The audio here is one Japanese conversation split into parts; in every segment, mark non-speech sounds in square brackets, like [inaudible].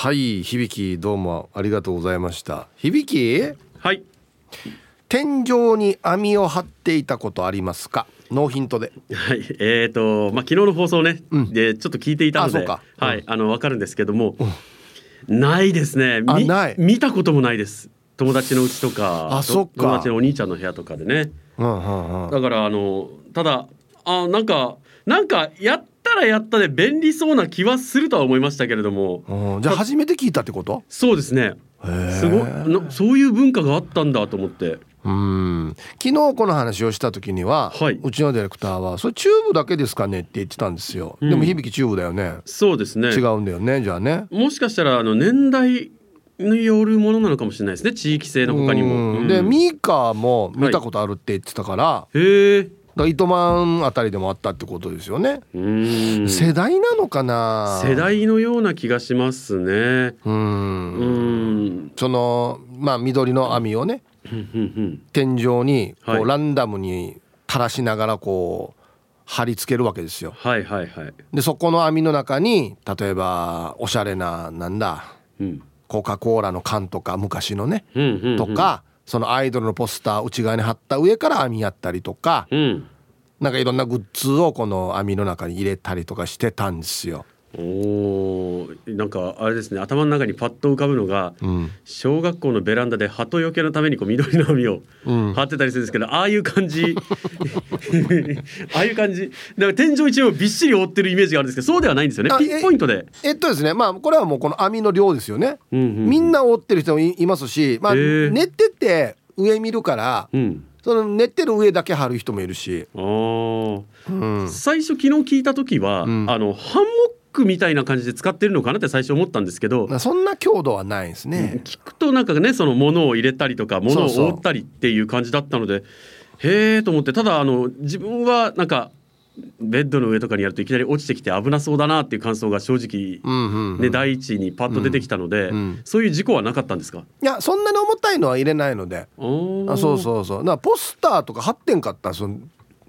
はい響どうもありがとうございました。響はい。天井に網を張っていたことありますか？ノーヒントで。はい。えーとまあ昨日の放送ね、うん。でちょっと聞いていたので。あそうん。はい。あのわかるんですけども、ないですね。みあない。見たこともないです。友達のうちとか。あそっか。友達のお兄ちゃんの部屋とかでね。うんうんうん。だからあのただあなんかなんかやったらやったで便利そうな気はするとは思いましたけれども。うん。じゃあ初めて聞いたってこと？そうですね。すすごいなそういう文化があったんだと思って。うん。昨日この話をした時には、はい。うちのディレクターは「それチューブだけですかね?」って言ってたんですよ、うん。でも響きチューブだよね。そうですね。違うんだよねじゃあね。もしかしたらあの年代によるものなのかもしれないですね。地域性の他にも。でミーカーも見たことあるって言ってたから,、へえ。だ糸満あたりでもあったってことですよね、うん世代なのかな？世代のような気がしますね。ううんん。そのまあ緑の網をね天井にこう、はいランダムに垂らしながらこう貼り付けるわけですよはいはいはい。でそこの網の中に例えばおしゃれななんだうん。コカ・コーラの缶とか昔のねうんうんうんと。か、そのアイドルのポスター内側に貼った上から網やったりとかうん。なんかいろんなグッズをこの網の中に入れたりとかしてたんですよ。おお。なんかあれですね頭の中にパッと浮かぶのが。うん、小学校のベランダで鳩よけのためにこう緑の網をうん。張ってたりするんですけど、ああいう感じ。[laughs] ああいう感じ。だから天井一をびっしり覆ってるイメージがあるんですけどそうではないんですよね。あピンポイントで、えっとですねまあこれはもうこの網の量ですよね。うんうんみんな覆ってる人もいいますし、まあ、寝てて上見るからうん。その寝てる上だけ貼る人もいるし、うん、最初昨日聞いた時は、うん。あのハンモックみたいな感じで使ってるのかなって最初思ったんですけど、まあそんな強度はないですね。聞くとなんかねその物を入れたりとか物を覆ったりっていう感じだったのでへえと思ってただあの自分はなんかベッドの上とかにやるといきなり落ちてきて危なそうだなっていう感想が正直、うんうんうん。ね第一にパッと出てきたので、うんそういう事故はなかったんですか？いやそんなに重たいのは入れないので。あそううそうそう。だからポスターとか貼ってんかった？その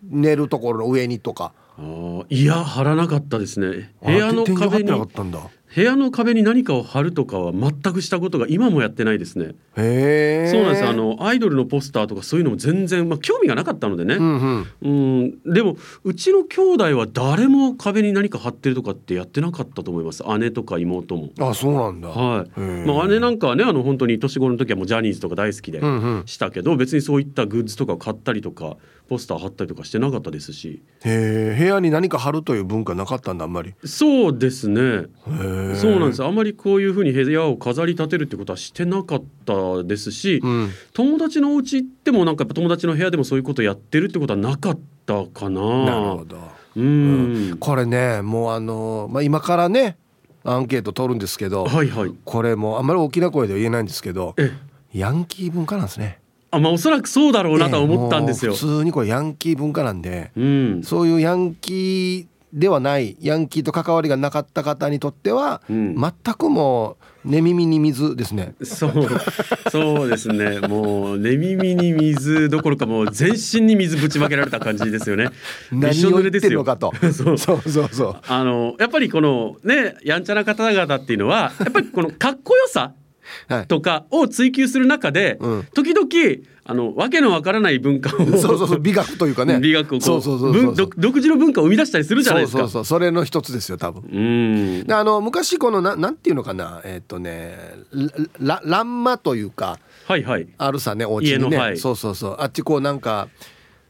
寝るところの上にとかあーいや貼らなかったですね。部屋のあ天井貼って壁になかったんだ部屋の壁に何かを貼るとかは全くしたことが今もやってないですね。へえ。そうなんですあのアイドルのポスターとかそういうのも全然、まあ、興味がなかったのでね、うんうん。うん、でもうちの兄弟は誰も壁に何か貼ってるとかってやってなかったと思います。姉とか妹も。あそうなんだ。はい。まあ、姉なんかはねあの本当に年頃の時はもうジャニーズとか大好きでうんうん。したけど、別にそういったグッズとかを買ったりとかポスター貼ったりとかしてなかったですし。へえ。部屋に何か貼るという文化なかったんだあんまり。そうですね。へえそうなんです。あまりこういうふうに部屋を飾り立てるってことはしてなかったですし、うん。友達のお家行ってもなんか友達の部屋でもそういうことやってるってことはなかったかな。なるほど。うん、これねもうあのまあ今からねアンケート取るんですけどはいはい。これもうあんまり大きな声では言えないんですけどえヤンキー文化なんですね。あまあおそらくそうだろうなとは思ったんですよ。普通にこれヤンキー文化なんでうん。そういうヤンキーではないヤンキーと関わりがなかった方にとっては、うん全くもう寝耳に水ですね。そうそうですね。もう寝耳に水どころかもう全身に水ぶちまけられた感じですよね。何びしょを言って濡れですよるのかと。そうそうそうそう。あのやっぱりこのねやんちゃな方々っていうのはやっぱりこのかっこよさはい。とかを追求する中で、うん時々あのわけのわからない文化を [laughs] そうそうそう美学というかね。美学をそうそうそうそう文独独自の文化を生み出したりするじゃないですか。そうそうそうそれの一つですよ多分。うんであの昔このななんていうのかなえっ、とねららんまというかはいはい。あるさねお家にね、はいそうそうそうあっちこうなんか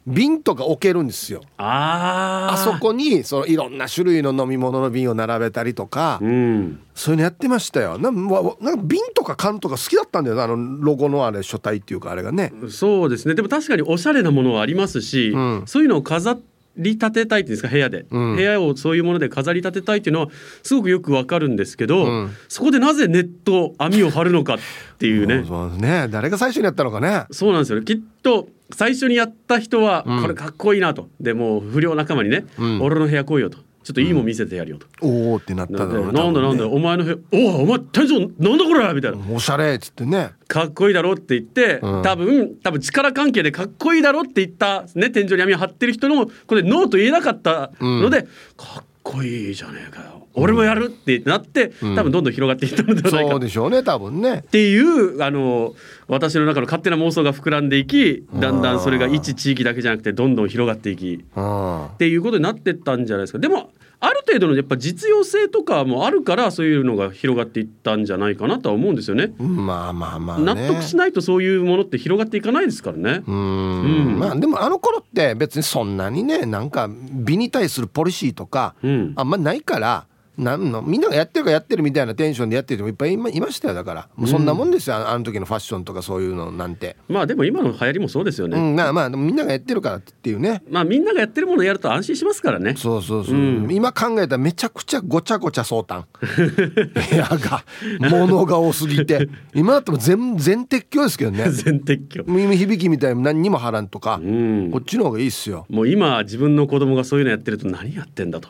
瓶とか置けるんですよ。ああそこにそのいろんな種類の飲み物の瓶を並べたりとか、うん。そういうのやってましたよなんか瓶とか缶とか好きだったんだよなあのロゴのあれ書体っていうかあれがねそうですね。でも確かにおしゃれなものはありますし、うんそういうのを飾り立てたいっていうんですか部屋で、うん。部屋をそういうもので飾り立てたいっていうのはすごくよくわかるんですけど、うん。そこでなぜネット網を張るのかっていうね。[laughs] ね。誰が最初にやったのかね。そうなんですよね。きっと最初にやった人はうん。これかっこいいなと、でもう不良仲間にね、うん。俺の部屋来いよとちょっといいもん見せてやるよと、おおってなったなんでだろうなんだなんだお前の部屋おおお前天井なんだこれみたいな。おしゃれっつってね。かっこいいだろって言って、うん。多分多分力関係でかっこいいだろって言ったね天井に網を張ってる人のこれノーと言えなかったので、かっこいいじゃねえかよ。俺もやるってなって、うん。多分どんどん広がっていったのではな。いかそうでしょうね多分ね。っていうあの私の中の勝手な妄想が膨らんでいきだんだんそれが一地域だけじゃなくてどんどん広がっていき。うんっていうことになってったんじゃないですか。でもある程度のやっぱ実用性とかもあるからそういうのが広がっていったんじゃないかなとは思うんですよね。まあまあまあね納得しないとそういうものって広がっていかないですからね。ううんんまあでもあの頃って別にそんなにねなんか美に対するポリシーとかうんあんまないからなんのみんながやってるからやってるみたいなテンションでやってる人もいっぱいいまいましたよだから。もうそんなもんですよ、ああの時のファッションとかそういうのなんて、まあでも今の流行りもそうですよね。うんまあまあみんながやってるからっていうね。まあみんながやってるものをやると安心しますからね。そうそうそう、う。ん。今考えたらめちゃくちゃごちゃごちゃそうたん部屋が物が多すぎて。今だってもう全全撤去ですけどね。[laughs] 全撤去。耳響きみたいに何にも貼らんとか、うん。こっちの方がいいっすよ。もう今自分の子供がそういうのやってると何やってんだと。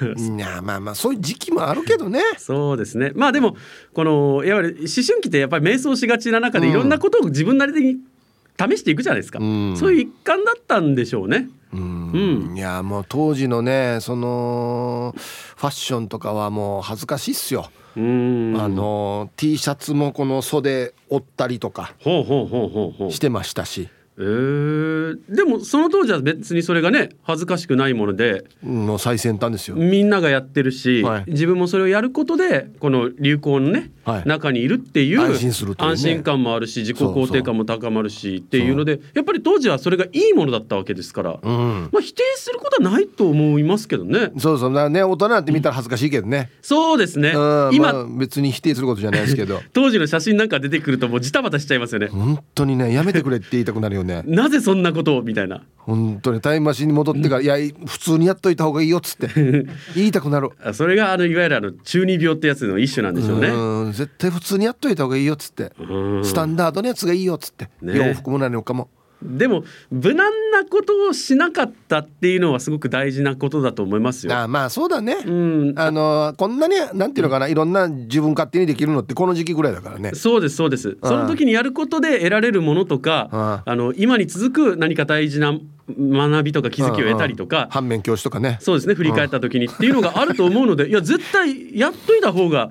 [laughs] いやまあまあそういう時期もあるけどねそうですね。まあでもこのいわゆる思春期ってやっぱり迷走しがちな中でうんいろんなことを自分なりに試していくじゃないですか。うんそういう一環だったんでしょうね。うんうんいやもう当時のねそのファッションとかはもう恥ずかしいっすよ、うん。あの T シャツもこの袖折ったりとかほうほうほうほうほう。えー、でもその当時は別にそれがね恥ずかしくないものでうんもう最先端ですよ、みんながやってるし、はい。自分もそれをやることでこの流行のね、はい。中にいるっていう安心するというね。安心感もあるし自己肯定感も高まるしっていうのでやっぱり当時はそれがいいものだったわけですから、うん。まあ、否定することはないと思いますけどね。そうそう。なね大人なんて見たら恥ずかしいけどね、そうですね、うん今、まあ別に否定することじゃないですけど。[laughs] 当時の写真なんか出てくるともうジタバタしちゃいますよね。本当にねやめてくれって言いたくなるよね。なぜそんなことを？みたいな。本当にタイムマシンに戻ってから、いや普通にやっといた方がいいよっつって。[laughs] 言いたくなる。あそれがあのいわゆるあの中二病ってやつの一種なんでしょうね。うん絶対普通にやっといた方がいいよっつって。うん。スタンダードのやつがいいよっつって、ね。洋服も何もかもでも無難なことをしなかったっていうのはすごく大事なことだと思いますよ。あまあそうだね、うん、あのこんなになんていうのかないろんな自分勝手にできるのってこの時期ぐらいだからね。そうですそうです。その時にやることで得られるものとか、ああの今に続く何か大事な学びとか気づきを得たりとか、反面教師とかね。そうですね振り返った時にっていうのがあると思うので、いや絶対やっといた方が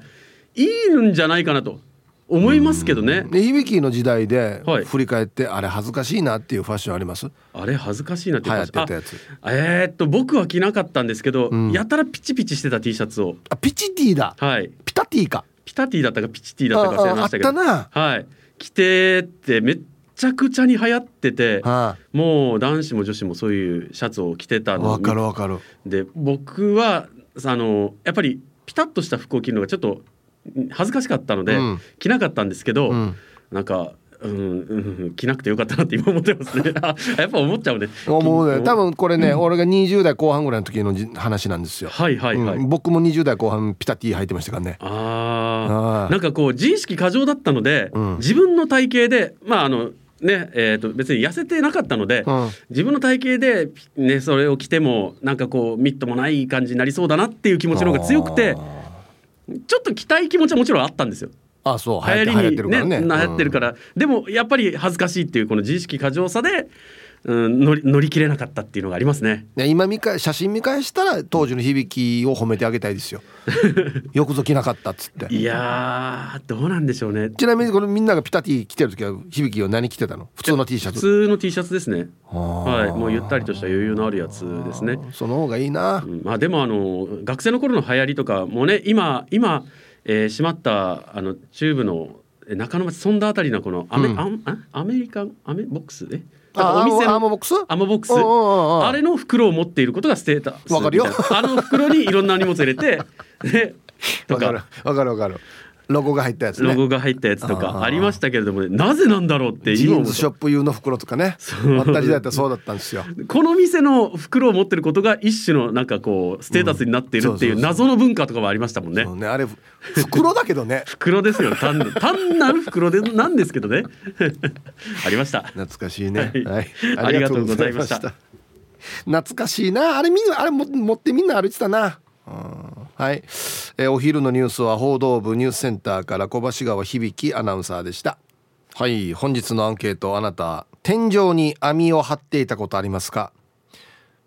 いいんじゃないかなと思いますけどね。で響きの時代ではい。振り返ってあれ恥ずかしいなっていうファッションあります？あれ恥ずかしいなって流行ってたやつ。あえーっと僕は着なかったんですけど、うん。やたらピチピチしてた T シャツを。あピチティだ。はい。ピタティか。ピタティだったかピチティだったか忘れましたけど。あああったはい。着てってめっちゃくちゃに流行っててはもう男子も女子もそういうシャツを着てたのわかるわかる。で僕はあのやっぱりピタッとした服を着るのがちょっと恥ずかしかったので、うん。着なかったんですけど、うん。なんか、うんうん、着なくてよかったなって今思ってますね。[laughs] あやっぱ思っちゃうね。思うね。多分分これね、俺が20代後半ぐらいの時のじ話なんですよ、はいはいはい、うん。僕も20代後半ピタティ履いてましたからね。ああなんかこう自意識過剰だったので、うん。自分の体型でまああのねえー、と別に痩せてなかったので、うん。自分の体型で、ね、それを着てもなんかこうみっともない感じになりそうだなっていう気持ちの方が強くてちょっと着たい気持ちはもちろんあったんですよ。ああそう流行りに流行ってるからね。ね流行ってるから、でもやっぱり恥ずかしいっていうこの自意識過剰さで、うん、乗り乗り切れなかったっていうのがありますね。ね今見返写真見返したら当時の響きを褒めてあげたいですよ。[laughs] よくぞ着なかったっつって。いやーどうなんでしょうね。ちなみにこれみんながピタティ着てる時は響きは何着てたの？普通の T シャ普ツ通の T シャツですね。はい、もうゆったりとした余裕のあるやつですね。その方がいいな。うんまあでもあの学生の頃の流行りとかもね今今、えー閉まったあの中部のえー中野町そんだあたりのこのアメ,、うん。あん？あアメリカン？アメボックス？ねあお店のアーモボックス？アマボックス。あれの袋を持っていることがステータス。わかるよ。あの袋にいろんな荷物入れてでと [laughs] わかる。か。わかるわかるロゴが入ったやつね。ロゴが入ったやつとかありましたけれどもねなぜなんだろうって今思うと。ンズショップ用の袋とかね。そう。あった時代だったらそうだったんですよ。この店の袋を持ってることが一種のなんかこうステータスになっているっていう謎の文化とかもありましたもんね。ね。あれ袋だけどね。[laughs] 袋ですよ。単な単なる袋でなんですけどね。[laughs] ありました。懐かしいね。はい。はい。ありがとうございました。懐かしいな。あれみんなあれも持ってみんな歩いてたな。うんはい、えーお昼のニュースは報道部ニュースセンターから小橋川響アナウンサーでした。はい。本日のアンケートあなた天井に網を張っていたことありますか？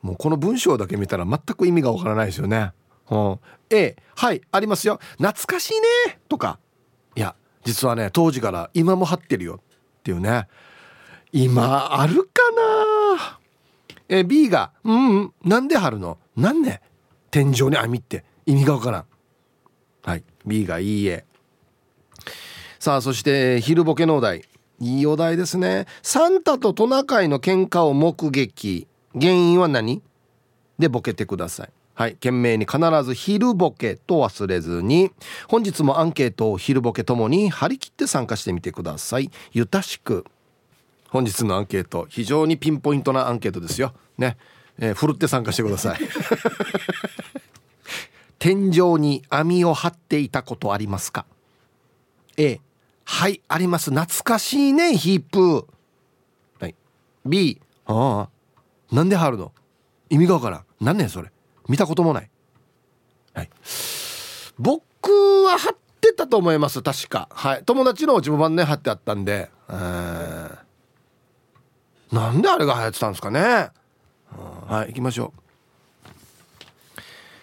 もうこの文章だけ見たら全く意味がわからないですよね。うん、A はいありますよ。懐かしいね。とか。いや実はね当時から今も貼ってるよ。っていうね。今あるかな。え B が「うんうんなんで貼るの？なんで？天井に網って意味がわからん」はい。B がいいえ。さあそして昼ボケのお題。いいお題ですね。サンタとトナカイの喧嘩を目撃。原因は何？でボケてください。はい。懸命に必ず昼ボケと忘れずに。本日もアンケートを昼ボケともに張り切って参加してみてください。ゆたしく。本日のアンケート非常にピンポイントなアンケートですよ。ね、えー、ふるって参加してください。[laughs] 天井に網を張っていたことありますか？A はいあります。懐かしいねヒープ。はい。B ああなんで貼るの？意味がわからん。何ねそれ。見たこともない。はい。僕は貼ってたと思います確か。はい。友達の自分版ね貼ってあったんで。なんであれが流行ってたんですかね。はい行きましょう。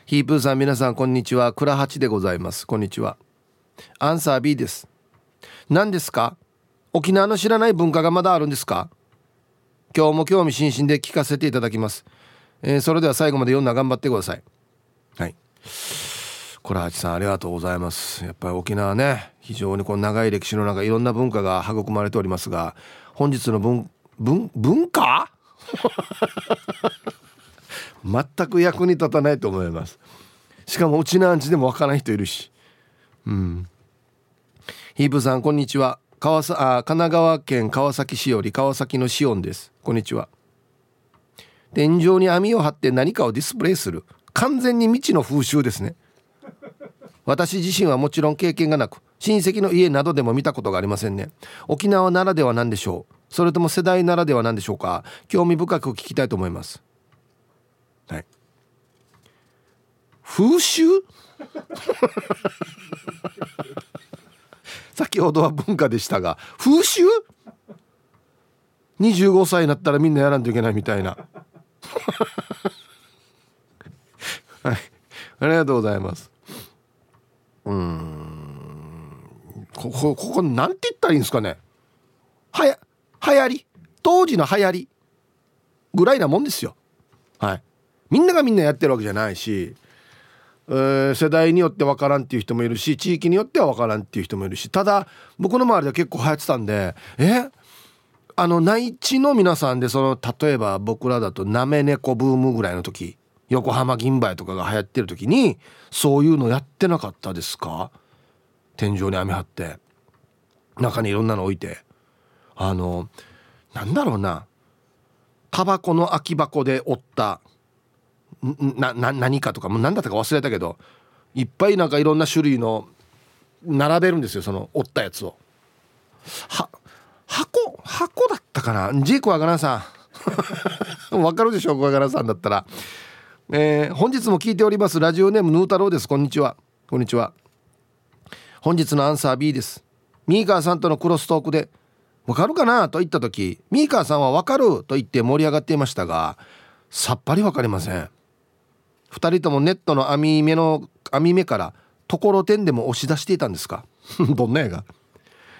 ヒープーさん皆さんこんにちは。倉八でございます。こんにちは。アンサー B です。何ですか？沖縄の知らない文化がまだあるんですか？今日も興味津々で聞かせていただきます、えー、それでは最後まで読んだ頑張ってください。はい。倉八さんありがとうございます。やっぱり沖縄ね非常にこう長い歴史の中いろんな文化が育まれておりますが本日の文文文化？全く役に立たないと思います。しかもうちのアンチでもわからない人いるし。うん。ヒープさんこんにちは。川さあ神奈川県川崎市より川崎のシオンです。こんにちは。天井に網を張って何かをディスプレイする。完全に未知の風習ですね。私自身はもちろん経験がなく親戚の家などでも見たことがありませんね。沖縄ならでは何でしょう。それとも世代ならでは何でしょうか？興味深く聞きたいと思います。はい。風習？[laughs] 先ほどは文化でしたが風習？25歳になったらみんなやらんといけないみたいな。[laughs] はい。ありがとうございます。うん。ここここなんて言ったらいいんですかね？はや流行り当時の流行りぐらいなもんですよ。はい。みんながみんなやってるわけじゃないしえー、世代によって分からんっていう人もいるし地域によっては分からんっていう人もいるしただ僕の周りでは結構流行ってたんでえ？あの内地の皆さんでその例えば僕らだとなめ猫ブームぐらいの時横浜銀杯とかが流行ってる時にそういうのやってなかったですか？天井に網張って中にいろんなの置いて。あのなんだろうな。タバコの空き箱で折ったなな何かとかもう何だったか忘れたけどいっぱいなんかいろんな種類の並べるんですよその折ったやつを。は箱箱だったかな？ジークワガナさん。[laughs] わかるでしょうワガナさんだったら。えー、本日も聞いております。ラジオネームヌー太郎です。こんにちは。こんにちは。本日のアンサー B です。ミーカーさんとのクロストークでわかるかな？と言った時ミーカーさんはわかると言って盛り上がっていましたがさっぱりわかりません。2人ともネットの網目の網目からところてんでも押し出していたんですか？[laughs] どんな映画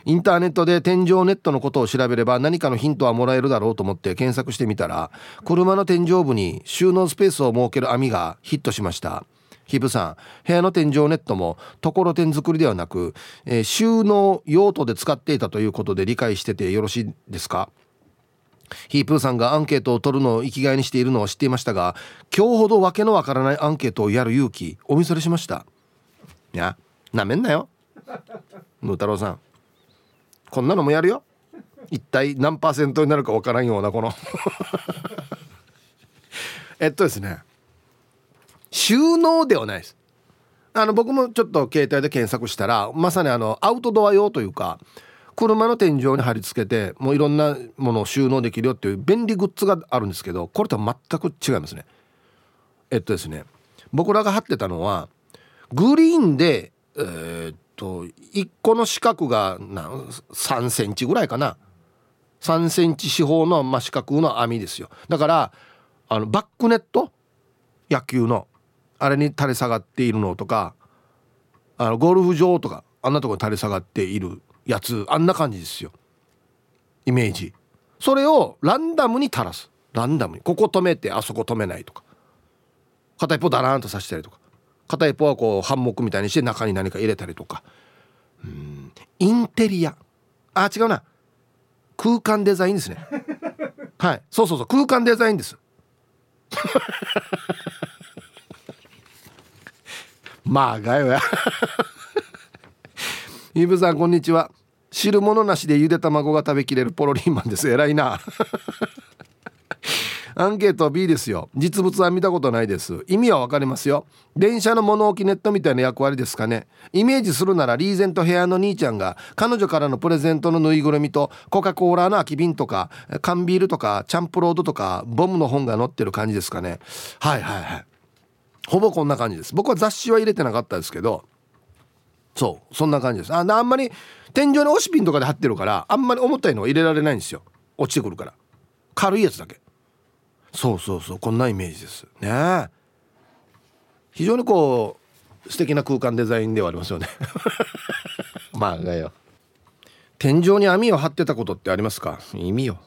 インターネットで天井ネットのことを調べれば何かのヒントはもらえるだろうと思って検索してみたら車の天井部に収納スペースを設ける網がヒットしました。ヒブさん部屋の天井ネットもところてん作りではなく、えー、収納用途で使っていたということで理解しててよろしいですか？ヒープーさんがアンケートを取るのを生きがいにしているのを知っていましたが今日ほど訳のわからないアンケートをやる勇気お見それしました。いやなめんなよ。ムー太郎さん。こんなのもやるよ。一体何パーセントになるかわからんようなこの。[laughs] えっとですね。収納ではないです。あの僕もちょっと携帯で検索したらまさにあのアウトドア用というか車の天井に貼り付けてもういろんなものを収納できるよっていう便利グッズがあるんですけどこれとは全く違いますね。えっとですね僕らが貼ってたのはグリーンでえー、っと1個の四角がな3センチぐらいかな。3センチ四方の、まあ、四角の網ですよ。だからあのバックネット？野球の。あれに垂れ下がっているのとかあのゴルフ場とかあんなとこに垂れ下がっているやつあんな感じですよ。イメージ。それをランダムに垂らす。ランダムに。ここ止めてあそこ止めないとか。片一方ダラーンとさしたりとか。片一方はこうハンモックみたいにして中に何か入れたりとか。うん。インテリア。あ違うな。空間デザインですね。はい。そうそうそう。空間デザインです。まあがよや。[laughs] イブさんこんにちは。汁物なしでゆで卵が食べきれるポロリンマンです。偉いな。[laughs] アンケート B ですよ。実物は見たことないです。意味はわかりますよ。電車の物置ネットみたいな役割ですかね。イメージするならリーゼント部屋の兄ちゃんが彼女からのプレゼントのぬいぐるみとコカ・コーラの空き瓶とか缶ビールとかチャンプロードとかボムの本が載ってる感じですかね。はいはいはい。ほぼこんな感じです。僕は雑誌は入れてなかったですけどそうそんな感じです。ああんまり天井に押しピンとかで貼ってるからあんまり重たいのは入れられないんですよ。落ちてくるから。軽いやつだけ。そうそうそうこんなイメージです。ね。非常にこう素敵な空間デザインではありますよね。[laughs] まあがよ。天井に網を張ってたことってありますか？意味よ。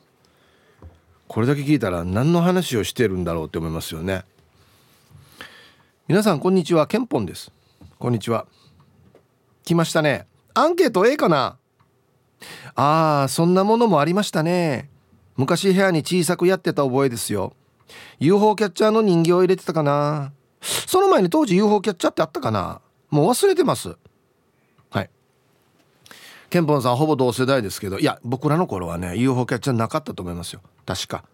これだけ聞いたら何の話をしてるんだろうって思いますよね。皆さんこんにちは。ケンポンです。こんにちは。来ましたね。アンケート A かな？あーそんなものもありましたね。昔部屋に小さくやってた覚えですよ。UFO キャッチャーの人形を入れてたかな。その前に当時 UFO キャッチャーってあったかな？もう忘れてます。はい。ケンポンさんほぼ同世代ですけど。いや僕らの頃はね UFO キャッチャーなかったと思いますよ。確か。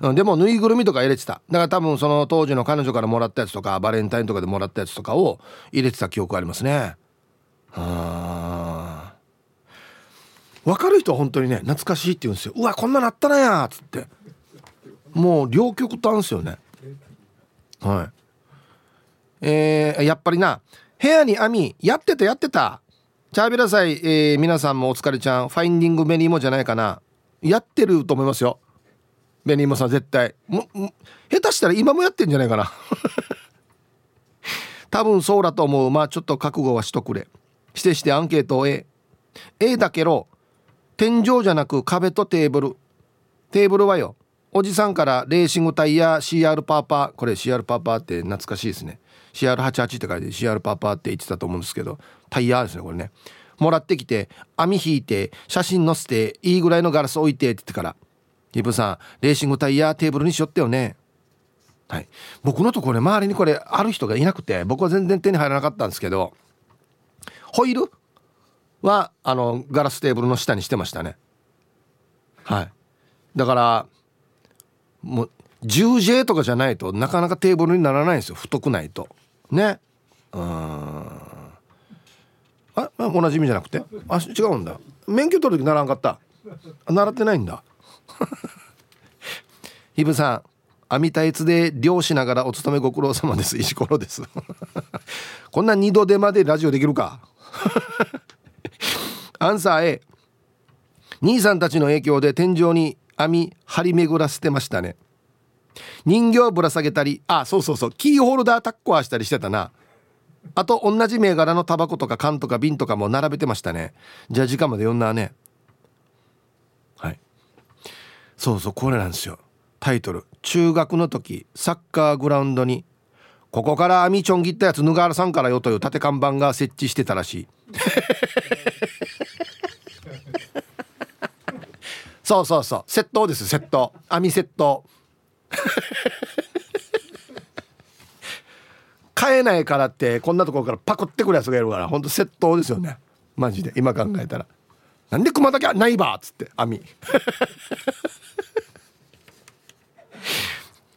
うんでもぬいぐるみとか入れてた。だから多分その当時の彼女からもらったやつとかバレンタインとかでもらったやつとかを入れてた記憶ありますね。はあ分かる人は本当にね懐かしいって言うんですよ。うわこんななったなやっつって。もう両極端ですよね。はい。えー、やっぱりな部屋に網やってたやってた。チャービラさい、えー、皆さんもお疲れちゃん。ファインディングベニーモじゃないかな。やってると思いますよ。ベニーモさん絶対。も下手したら今もやってんじゃないかな。[laughs] 多分そうだと思う。まあちょっと覚悟はしとくれ。してしてアンケートを A A だけど天井じゃなく壁とテーブル。テーブルはよ。おじさんからレーシングタイヤ CR パーパー。これ CR パーパーって懐かしいですね。CR88 って書いて CR パーパーって言ってたと思うんですけどタイヤですねこれね。もらってきて網引いて写真載せていいぐらいのガラス置いてって言ってからヒブさんレーシングタイヤテーブルにしよってよね。はい。僕のところ周りにこれある人がいなくて僕は全然手に入らなかったんですけどホイールはあのガラステーブルの下にしてましたね。はい。だからもう 10J とかじゃないとなかなかテーブルにならないんですよ。太くないと。ね。うん。あ同じ意味じゃなくて？あ違うんだ。免許取る時ならんかった。習ってないんだ。[laughs] ひぶさん網タイツで漁しながらお勤めご苦労様です。石ころです。[laughs] こんな二度手間でラジオできるか？[laughs] アンサー A 兄さんたちの影響で天井に網張り巡らせてましたね。人形ぶら下げたりあそうそうそう。キーホルダータッコアしたりしてたな。あと同じ銘柄のタバコとか缶とか瓶とかも並べてましたね。じゃあ時間まで読んだね。そうそうこれなんですよ。タイトル。中学の時サッカーグラウンドにここから網ちょん切ったやつヌガーラさんからよという縦看板が設置してたらしい。[laughs] そうそうそう。窃盗です。窃盗網窃盗買えないからってこんなところからパクってくるやつがいるからほんと窃盗ですよね。マジで。今考えたらなんで熊だけはないばっつって網。[laughs]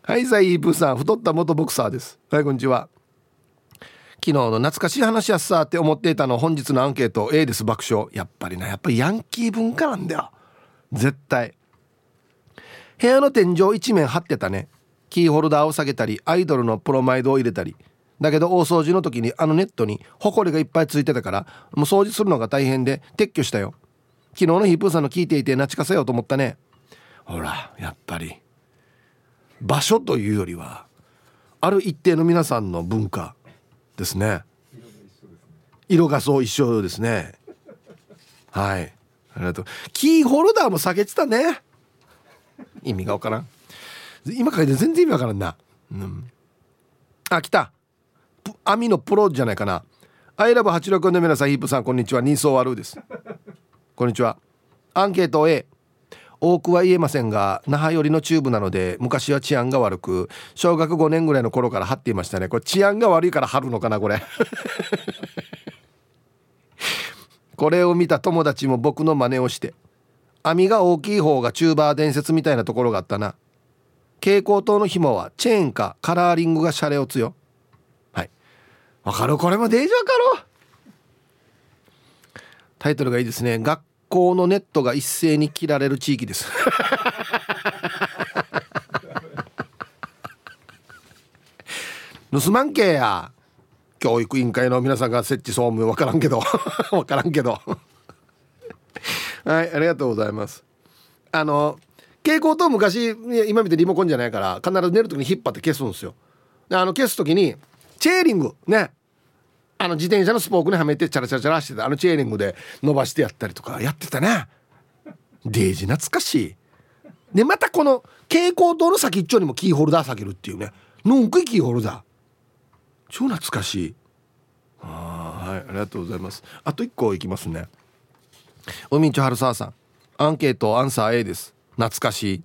はいさいブさん太った元ボクサーです。はいこんにちは。昨日の懐かしい話やっさって思っていたの本日のアンケート A です爆笑。やっぱりなやっぱりヤンキー文化なんだよ。絶対。部屋の天井一面張ってたね。キーホルダーを下げたりアイドルのプロマイドを入れたり。だけど大掃除の時にあのネットにホコリがいっぱいついてたからもう掃除するのが大変で撤去したよ。昨日のヒープーさんの聞いていてなちかせようと思ったね。ほらやっぱり。場所というよりはある一定の皆さんの文化ですね。色がそう一緒ですね。はい。ありがとう。キーホルダーも下げてたね。意味がわからん。今書いて全然意味わからんな。うん。あ来た。網のプロじゃないかな。アイラブ86の皆さんヒープさんこんにちは。人相悪です。こんにちは。アンケート A 多くは言えませんが那覇寄りの中部なので昔は治安が悪く小学5年ぐらいの頃から張っていましたね。これ治安が悪いから張るのかなこれ。[laughs] これを見た友達も僕の真似をして網が大きい方がチューバー伝説みたいなところがあったな。蛍光灯の紐はチェーンかカラーリングがシャレオツよはい。わかる？これもデージわかる？タイトルがいいですね。学校のネットが一斉に切られる地域です。[laughs] 盗まんけや。教育委員会の皆さんが設置総務分からんけど。[laughs] 分からんけど。はいありがとうございます。あの蛍光灯昔今見てリモコンじゃないから必ず寝る時に引っ張って消すんですよ。であの消す時にチェーリング。ねあの自転車のスポークにはめてチャラチャラチャラしてた。あのチェーニングで伸ばしてやったりとかやってたねデージ懐かしいでまたこの蛍光灯の先っちょにもキーホルダー下げるっていうね。のんくいキーホルダー。超懐かしい。あはいありがとうございます。あと1個いきますね。おみんちょはるささん。アンケートアンサー A です。懐かしい。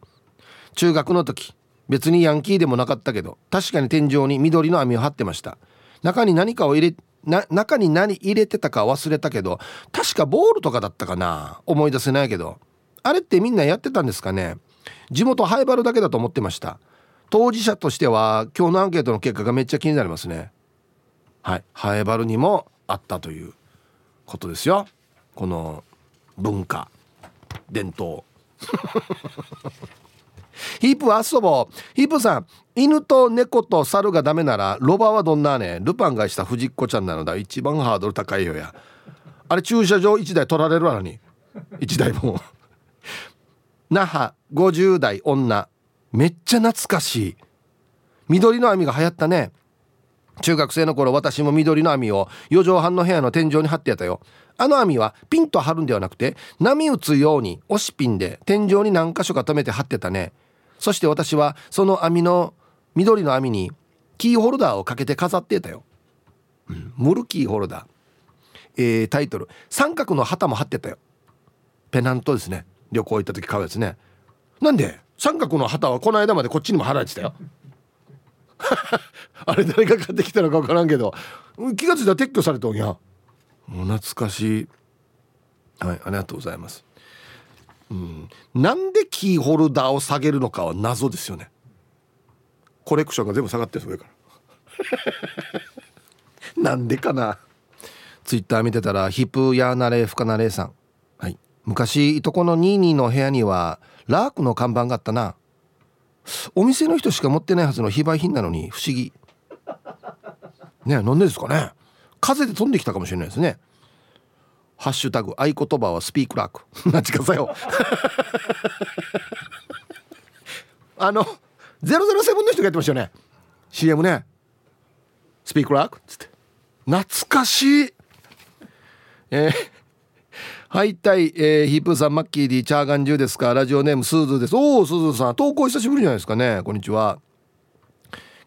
中学の時。別にヤンキーでもなかったけど確かに天井に緑の網を張ってました。中に何かを入れ中に何入れてたか忘れたけど確かボールとかだったかな。思い出せないけど。あれってみんなやってたんですかね。地元ハイバルだけだと思ってました。当事者としては今日のアンケートの結果がめっちゃ気になりますね。はい。ハイバルにもあったということですよ。この文化。伝統。ヒープ遊ぼう。ヒープさん犬と猫と猿がダメならロバはどんなね？ルパンがした藤子ちゃんなのだ。一番ハードル高いよや。あれ駐車場1台取られるわのに。1台も。那覇50代女。めっちゃ懐かしい。緑の網が流行ったね。中学生の頃私も緑の網を4畳半の部屋の天井に貼ってやったよ。あの網はピンと張るんではなくて波打つように押しピンで天井に何箇所か止めて貼ってたね。そして私はその網の緑の網にキーホルダーをかけて飾ってたよ、うん、ムルキーホルダー、えー、タイトル。三角の旗も貼ってたよ。ペナントですね。旅行行った時買うやつね。なんで？三角の旗はこの間までこっちにも貼られてたよ。[laughs] あれ誰が買ってきたのか分からんけど。気が付いたら撤去されとんや。もう懐かしい。はいありがとうございます。うん、なんでキーホルダーを下げるのかは謎ですよね。コレクションが全部下がってる上から。[laughs] なんでかな。ツイッター見てたらヒップヤーナレーフカナレーさん。はい。昔いとこのニーニーの部屋にはラークの看板があったな。お店の人しか持ってないはずの非売品なのに不思議。ねなんでですかね。風で飛んできたかもしれないですねハッシュタグ合言葉はスピークラーク。[laughs] なちかさよ。[laughs] あの007の人がやってましたよね。CM ね。スピークラーク？っつって。懐かしい。えー、はいたい、えー、ヒープーさんマッキーディチャーガンジュですか？ラジオネームスーズーです。おおスーズーさん投稿久しぶりじゃないですかね。こんにちは。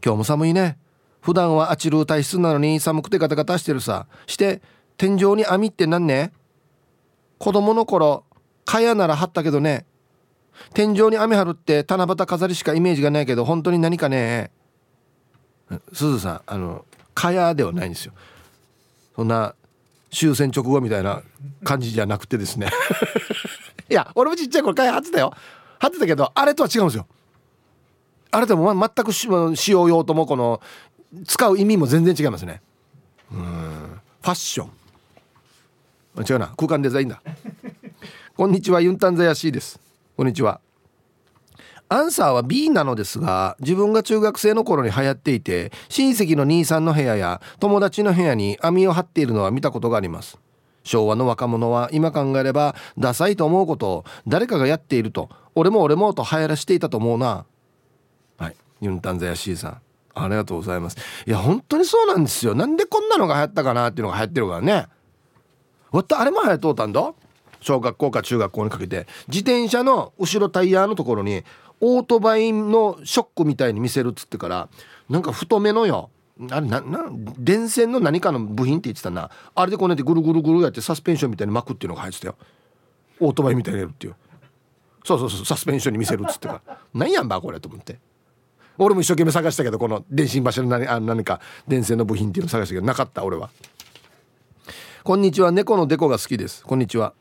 今日も寒いね。普段はあちる体質なのに寒くてガタガタしてるさ。して天井に網って何ね？子供の頃蚊帳なら張ったけどね。天井に網張るって七夕飾りしかイメージがないけど本当に何かね？すずさんあの蚊帳ではないんですよ。そんな終戦直後みたいな感じじゃなくてですね。[laughs] いや俺もちっちゃい頃蚊帳張ってたよ。張ってたけどあれとは違うんですよ。あれとも全く使用用途もこの使う意味も全然違いますね。うん。ファッション。違うな。空間デザインだ。[laughs] こんにちは。ユンタンザヤシーです。こんにちは。アンサーは B なのですが自分が中学生の頃に流行っていて親戚の兄さんの部屋や友達の部屋に網を張っているのは見たことがあります。昭和の若者は今考えればダサいと思うことを誰かがやっていると俺も俺もと流行らしていたと思うな。はい。ユンタンザヤシーさん。ありがとうございます。いや本当にそうなんですよ。なんでこんなのが流行ったかなっていうのが流行ってるからね。わったあれも流行っとったんだ。小学校か中学校にかけて。自転車の後ろタイヤのところにオートバイのショックみたいに見せるっつってからなんか太めのよあれなな電線の何かの部品って言ってたな。あれでこうやってぐるぐるぐるやってサスペンションみたいに巻くっていうのが入ってたよ。オートバイみたいにやるっていう。そうそうそうサスペンションに見せるっつってから。何やんばこれと思って。俺も一生懸命探したけどこの電信柱の何あ何か電線の部品っていうの探したけどなかった俺は。こんにちは。猫のデコが好きです。こんにちは。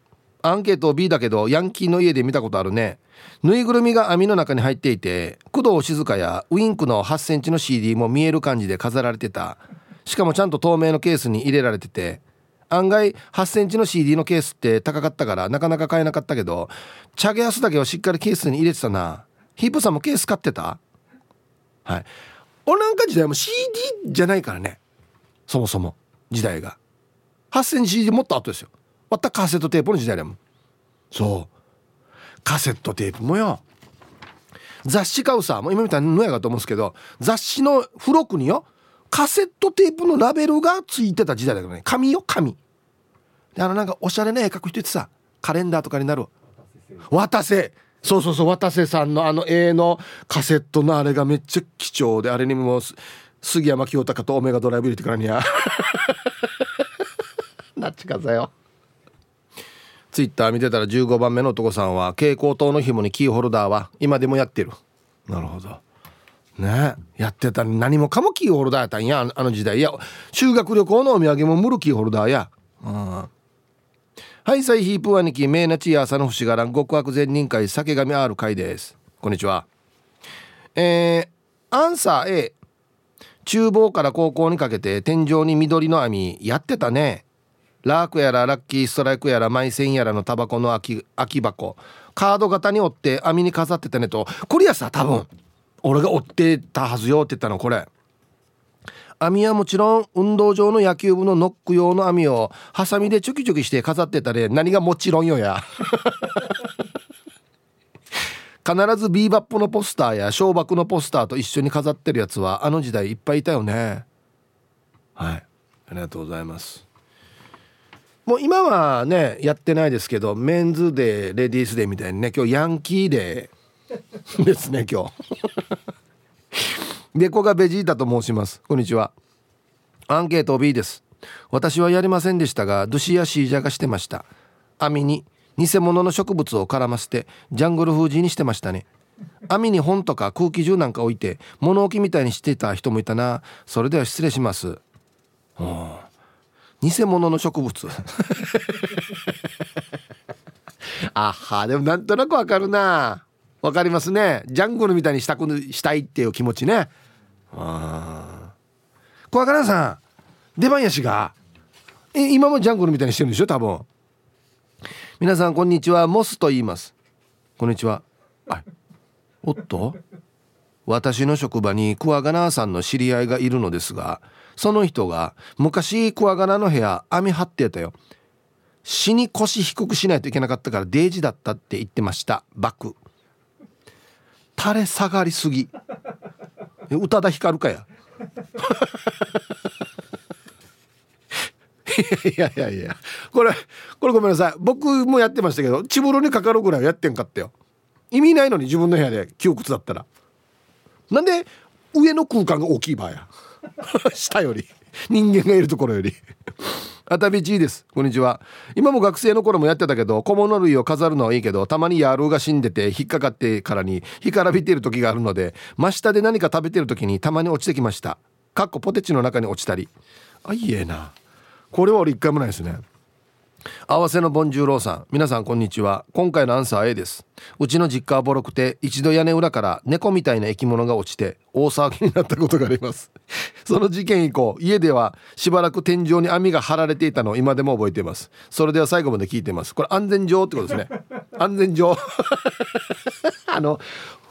アンケート B だけどヤンキーの家で見たことあるね。ぬいぐるみが網の中に入っていて工藤静香やウインクの8センチの CD も見える感じで飾られてた。しかもちゃんと透明のケースに入れられてて案外8センチの CD のケースって高かったからなかなか買えなかったけどチャゲアスだけはしっかりケースに入れてたな。ヒープさんもケース買ってた？はい。俺なんか時代も CD じゃないからね。そもそも時代が。8センチ CD もっと後ですよ。またカセットテープの時代だもん。そう。カセットテープもよ。雑誌買うさもう今みたいにのやかと思うんですけど雑誌の付録によカセットテープのラベルがついてた時代だからね。紙よ紙。であのなんかおしゃれな絵描く人ってさカレンダーとかになる。渡せ。そうそうそう渡瀬さんのあの絵のカセットのあれがめっちゃ貴重であれにも杉山清隆とオメガドライブ入れてからにゃ。なっちかさよ。ツイッター見てたら15番目の男さんは蛍光灯の紐にキーホルダーは今でもやってる。なるほど。ね。やってた何もかもキーホルダーやったんやあの時代。いや修学旅行のお土産もムルキーホルダーや。うん。はいサイヒープ兄貴メイナチア朝の節がらん極悪善人会酒神 R 会です。こんにちは。えー、アンサー A 厨房から高校にかけて天井に緑の網やってたねラークやらラッキーストライクやらマイセンやらのタバコの空き空き箱。カード型に折って網に飾ってたねと。これやさ多分俺が折ってたはずよって言ったのこれ。網はもちろん運動場の野球部のノック用の網をハサミでチョキチョキして飾ってたで何がもちろんよや。[laughs] 必ずビーバップのポスターや小爆のポスターと一緒に飾ってるやつはあの時代いっぱいいたよね。はい。ありがとうございます。もう今はねやってないですけどメンズデーレディースデーみたいにね今日ヤンキーデー [laughs] ですね今日。[laughs] 猫がベジータと申します。こんにちは。アンケート B です。私はやりませんでしたがドゥシやシージャがしてました。網に偽物の植物を絡ませてジャングル封じにしてましたね。網に本とか空気銃なんか置いて物置みたいにしてた人もいたな。それでは失礼します偽物の植物。[laughs] あはでもなんとなくわかるな。わかりますね。ジャングルみたいにしたくしたいっていう気持ちね。あ小若さん出番やしがえ今もジャングルみたいにしてるんでしょ？多分。皆さんこんにちは。モスと言います。こんにちは。はいおっと？私の職場にクワガナーさんの知り合いがいるのですがその人が昔クワガナの部屋網張ってたよ。死に腰低くしないといけなかったからデージだったって言ってました。バク。垂れ下がりすぎ。宇多田ヒカルかや。いやいやいやこれこれごめんなさい。僕もやってましたけどチブルにかかるぐらいはやってんかったよ。意味ないのに自分の部屋で窮屈だったら。なんで上の空間が大きい場合や。[laughs] 下より。人間がいるところより。熱海 G です。こんにちは。今も学生の頃もやってたけど小物類を飾るのはいいけどたまに野郎が死んでて引っかかってからに干からびてる時があるので真下で何か食べてる時にたまに落ちてきました。かっこポテチの中に落ちたり。あいいえな。これは俺一回もないですね。合わせのボンジューローさん皆さんこんにちは。今回のアンサー A です。うちの実家はボロくて一度屋根裏から猫みたいな生き物が落ちて大騒ぎになったことがあります。[laughs] その事件以降家ではしばらく天井に網が張られていたのを今でも覚えています。それでは最後まで聞いてます。これ安全上ってことですね。[laughs] 安全上。[laughs] あの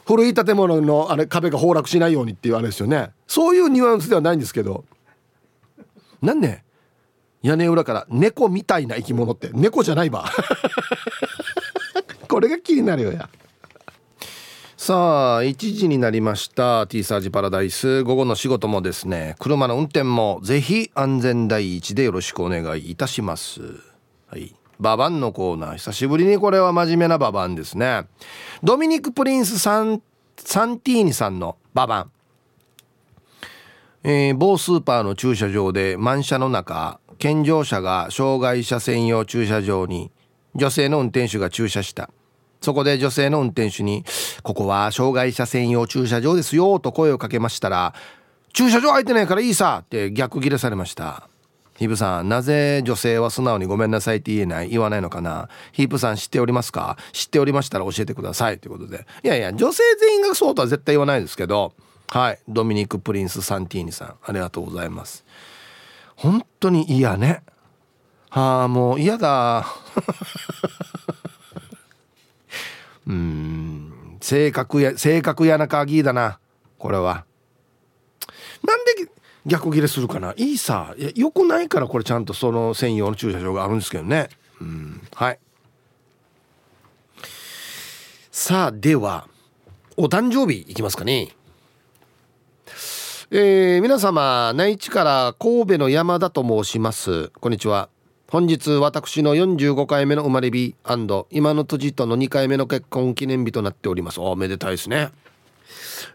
古い建物のあれ壁が崩落しないようにっていうあれですよね。そういうニュアンスではないんですけど。なんで屋根裏から猫みたいな生き物って猫じゃないば [laughs] これが気になるよや。さあ1時になりました。T サージパラダイス。午後の仕事もですね車の運転もぜひ安全第一でよろしくお願いいたします。はい。ババンのコーナー。久しぶりにこれは真面目なババンですね。ドミニク・プリンスサンサンティーニさんのババン。えー、某スーパーの駐車場で満車の中健常者が障害者専用駐車場に女性の運転手が駐車した。そこで女性の運転手に「ここは障害者専用駐車場ですよ」と声をかけましたら「駐車場空いてないからいいさ」って逆ギレされました。ヒープさんなぜ女性は素直にごめんなさいって言えない言わないのかな。ヒープさん知っておりますか？知っておりましたら教えてくださいということで。いやいや女性全員がそうとは絶対言わないですけど。はい。ドミニク・プリンス・サンティーニさんありがとうございます。本当に嫌ね。はあもう嫌だ。[laughs] うん性格や性格やな鍵だなこれは。なんで逆ギレするかな。いいさ。いやよくないからこれちゃんとその専用の駐車場があるんですけどね。うんはい。さあではお誕生日いきますかね。えー、皆様内地から神戸の山田と申します。こんにちは。本日私の45回目の生まれ日今の辻との2回目の結婚記念日となっております。おめでたいですね、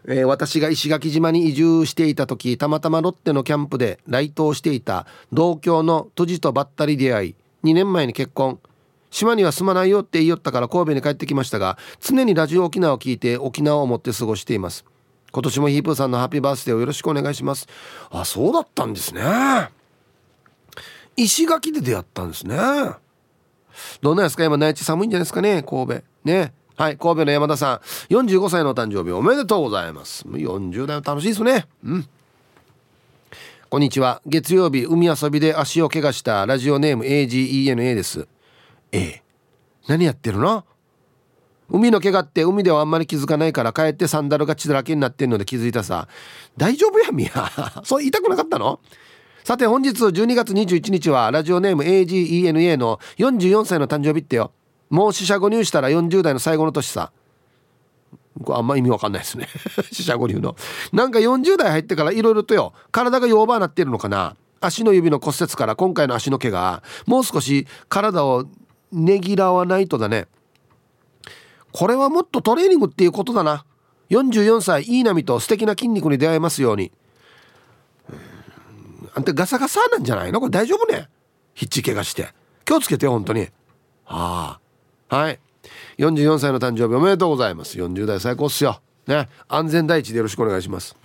えー、私が石垣島に移住していた時たまたまロッテのキャンプで来島していた同郷の辻とばったり出会い2年前に結婚。島には住まないよって言いよったから神戸に帰ってきましたが常にラジオ沖縄を聞いて沖縄を思って過ごしています。今年もヒープーさんのハッピーバースデーをよろしくお願いします。あそうだったんですね。石垣で出会ったんですね。どんなですか？今内地寒いんじゃないですかね？神戸。ね。はい神戸の山田さん。45歳のお誕生日おめでとうございます。40代は楽しいですね。うん。こんにちは。月曜日海遊びで足を怪我したラジオネーム AGENA です。ええ。何やってるの？海の怪我って海ではあんまり気づかないから帰ってサンダルが血だらけになってんので気づいたさ。大丈夫やみや。[laughs] そう言いたくなかったの？さて本日12月21日はラジオネーム AGENA の44歳の誕生日ってよ。もう死者誤入したら40代の最後の年さ。あんま意味わかんないですね。[laughs] 死者誤入の。なんか40代入ってからいろいろとよ体が弱ーなってるのかな。足の指の骨折から今回の足の毛がもう少し体をねぎらわないとだね。これはもっとトレーニングっていうことだな。44歳いい波と素敵な筋肉に出会えますように。あんたガサガサなんじゃないの？これ大丈夫ね？ひっち怪我して。気をつけて本当に。ああ。はい。44歳の誕生日おめでとうございます。40代最高っすよ。ね。安全第一でよろしくお願いします。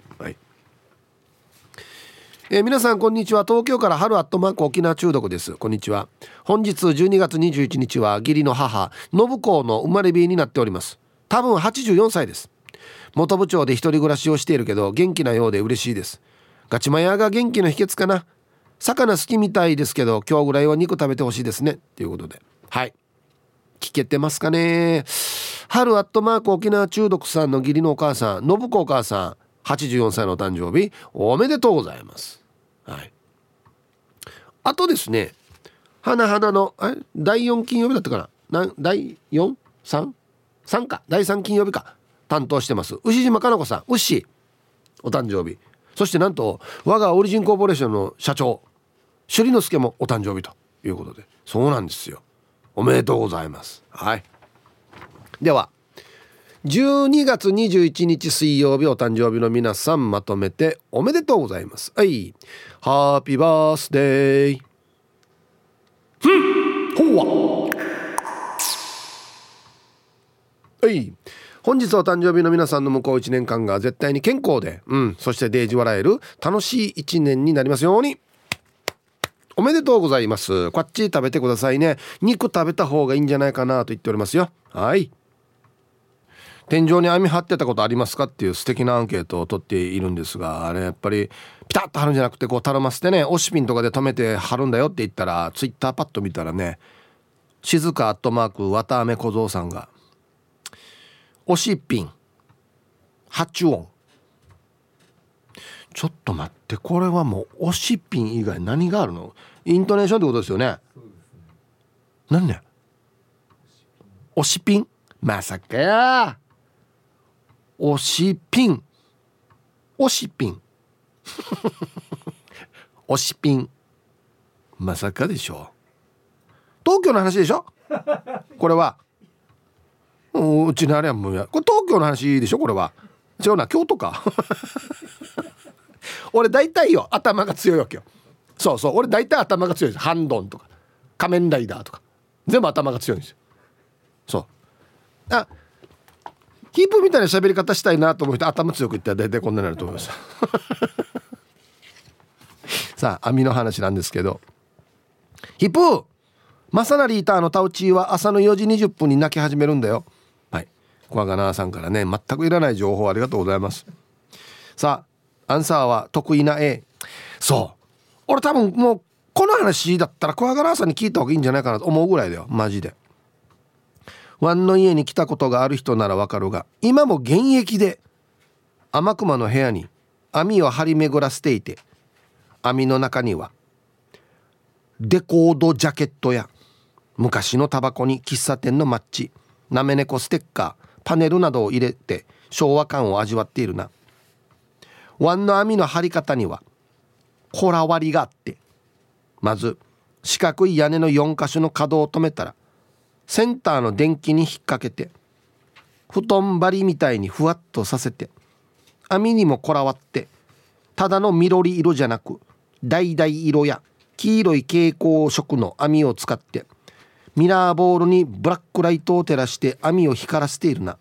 えー、皆さんこんにちは。東京から春アットマーク沖縄中毒です。こんにちは。本日12月21日は義理の母信子の生まれ日になっております。多分84歳です。元部長で一人暮らしをしているけど元気なようで嬉しいです。ガチマヤが元気の秘訣かな。魚好きみたいですけど今日ぐらいは肉食べてほしいですね。っていうことで。はい。聞けてますかね。春アットマーク沖縄中毒さんの義理のお母さん信子お母さん。84歳の誕生日おめでとうございます。はい。あとですね花々の第4金曜日だったかな？第 4?3? 3か。第3金曜日か。担当してます。牛島かな子さん。牛。お誕生日。そしてなんと我がオリジンコーポレーションの社長。首里之助もお誕生日ということで。そうなんですよ。おめでとうございます。はい。では12月21日水曜日お誕生日の皆さんまとめておめでとうございます。はい。ハッピーバースデーふんほわは。い。本日お誕生日の皆さんの向こう1年間が絶対に健康で、うん、そしてデージ笑える楽しい1年になりますように。おめでとうございます。こっち食べてくださいね。肉食べた方がいいんじゃないかなと言っておりますよ。はい天井に網張ってたことありますかっていう素敵なアンケートを取っているんですがあれやっぱりピタッと貼るんじゃなくてこうたるませてね。押しピンとかで止めて貼るんだよって言ったらツイッターパッと見たらね静かアットマーク綿あめ小僧さんが押しピン発音。ちょっと待ってこれはもう押しピン以外何があるの？イントネーションってことですよね？何ね。押しピン？まさかやおしピン。おしピン。[laughs] おしピン。まさかでしょ。東京の話でしょ？これは。うちのあれはもうや。これ東京の話でしょ？これは。違うな京都か。[laughs] 俺大体よ頭が強いわけよ。そうそう。俺大体頭が強いです。ハンドンとか仮面ライダーとか。全部頭が強いんですよ。そう。あキープみたいな喋り方したいなと思う人頭強く言ったら大体こんなになると思います。[laughs] さあ網の話なんですけど。ヒップマサナリーターのタウチーは朝の4時20分に泣き始めるんだよ。はい。小賀ナさんからね全くいらない情報ありがとうございます。さあアンサーは得意な A そう。俺多分もうこの話だったら小賀さんに聞いた方がいいんじゃないかなと思うぐらいだよ。マジでワンの家に来たことがある人ならわかるが今も現役で天熊の部屋に網を張り巡らせていて網の中にはデコードジャケットや昔のタバコに喫茶店のマッチなめ猫ステッカーパネルなどを入れて昭和感を味わっているな。ワンの網の張り方にはこらわりがあってまず四角い屋根の4箇所の角を止めたらセンターの電気に引っ掛けて布団張りみたいにふわっとさせて網にもこらわってただの緑色じゃなく橙色や黄色い蛍光色の網を使ってミラーボールにブラックライトを照らして網を光らせているな。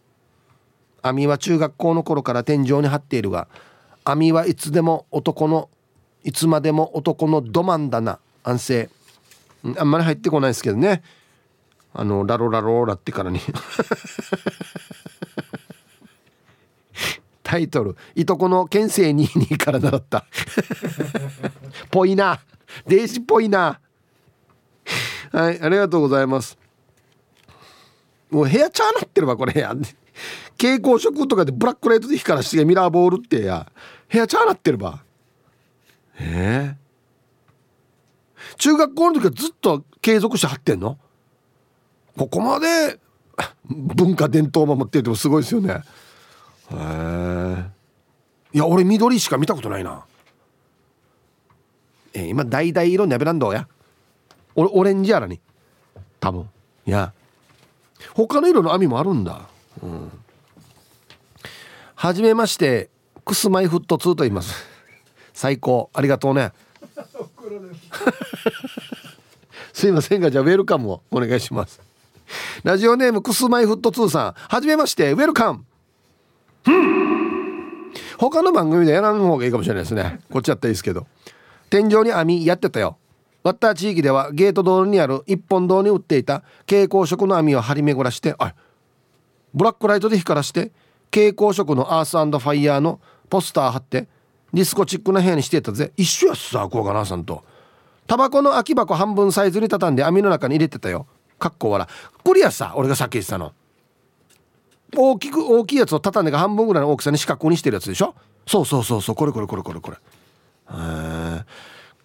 網は中学校の頃から天井に張っているが網はいつでも男のいつまでも男のど真んだな。安静。あんまり入ってこないですけどね。あのラロラローラってからに。[laughs] タイトル「いとこの県政22から習った」ぽいな。電子っぽいな。はいありがとうございます。もう部屋チャーなってるわこれや蛍光色とかでブラックライトで光らしてミラーボールってや部屋チャーなってるわ。ええ中学校の時はずっと継続して貼ってんの？ここまで文化伝統を守ってるってすごいですよね。へえいや俺緑しか見たことないな。えー、今橙色ネベランドや。俺オレンジやらに。多分。いや。他の色の網もあるんだ。うん。はじめましてクスマイフット2と言います。最高。ありがとうね。[laughs] すいませんがじゃあウェルカムをお願いしますラジオネームクスマイフット2さんはじめましてウェルカム。他の番組でやらん方がいいかもしれないですね。こっちやったらいいですけど。天井に網やってたよ。ワッター地域ではゲート道路にある一本堂に売っていた蛍光色の網を張り巡らしてあブラックライトで光らして蛍光色のアースファイヤーのポスター貼ってディスコチックな部屋にしてたぜ。一緒やっすさこうかなさんと。タバコの空き箱半分サイズに畳んで網の中に入れてたよ。かっこ笑これやさ俺がさっき言ってたの。大きく大きいやつを畳んでが半分ぐらいの大きさに四角にしてるやつでしょ？そうそうそうそう。これこれこれこれこれ。へえ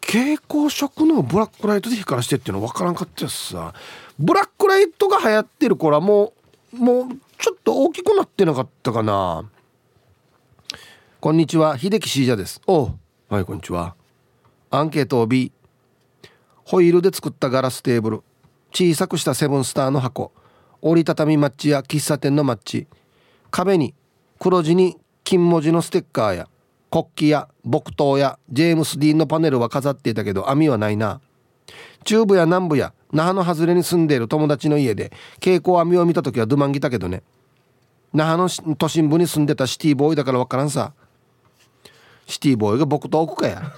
蛍光色のブラックライトで光らしてっていうの分からんかったやつさ。ブラックライトが流行ってる頃はもうもうちょっと大きくなってなかったかな。こんにちは。秀樹シージャです。おはいこんにちは。アンケート B ホイールで作ったガラステーブル。小さくしたセブンスターの箱。折りたたみマッチや喫茶店のマッチ。壁に黒地に金文字のステッカーや国旗や木刀やジェームス・ディーンのパネルは飾っていたけど網はないな。中部や南部や那覇の外れに住んでいる友達の家で蛍光網を見た時はドゥマンギたけどね。那覇の都心部に住んでたシティボーイだから分からんさ。シティボーイが僕と置くかや。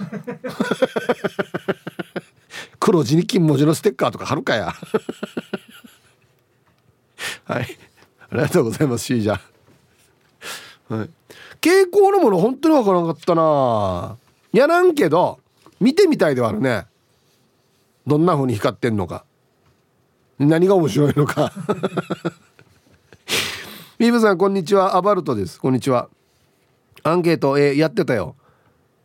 黒字に金文字のステッカーとか貼るかや。[laughs] はい。ありがとうございますシージャ。はい。蛍光のもの本当に分からなかったな。やらんけど見てみたいではあるね。どんな風に光ってんのか。何が面白いのか。[laughs] ビーブさんこんにちは。アバルトです。こんにちは。アンケート、えー、やってたよ。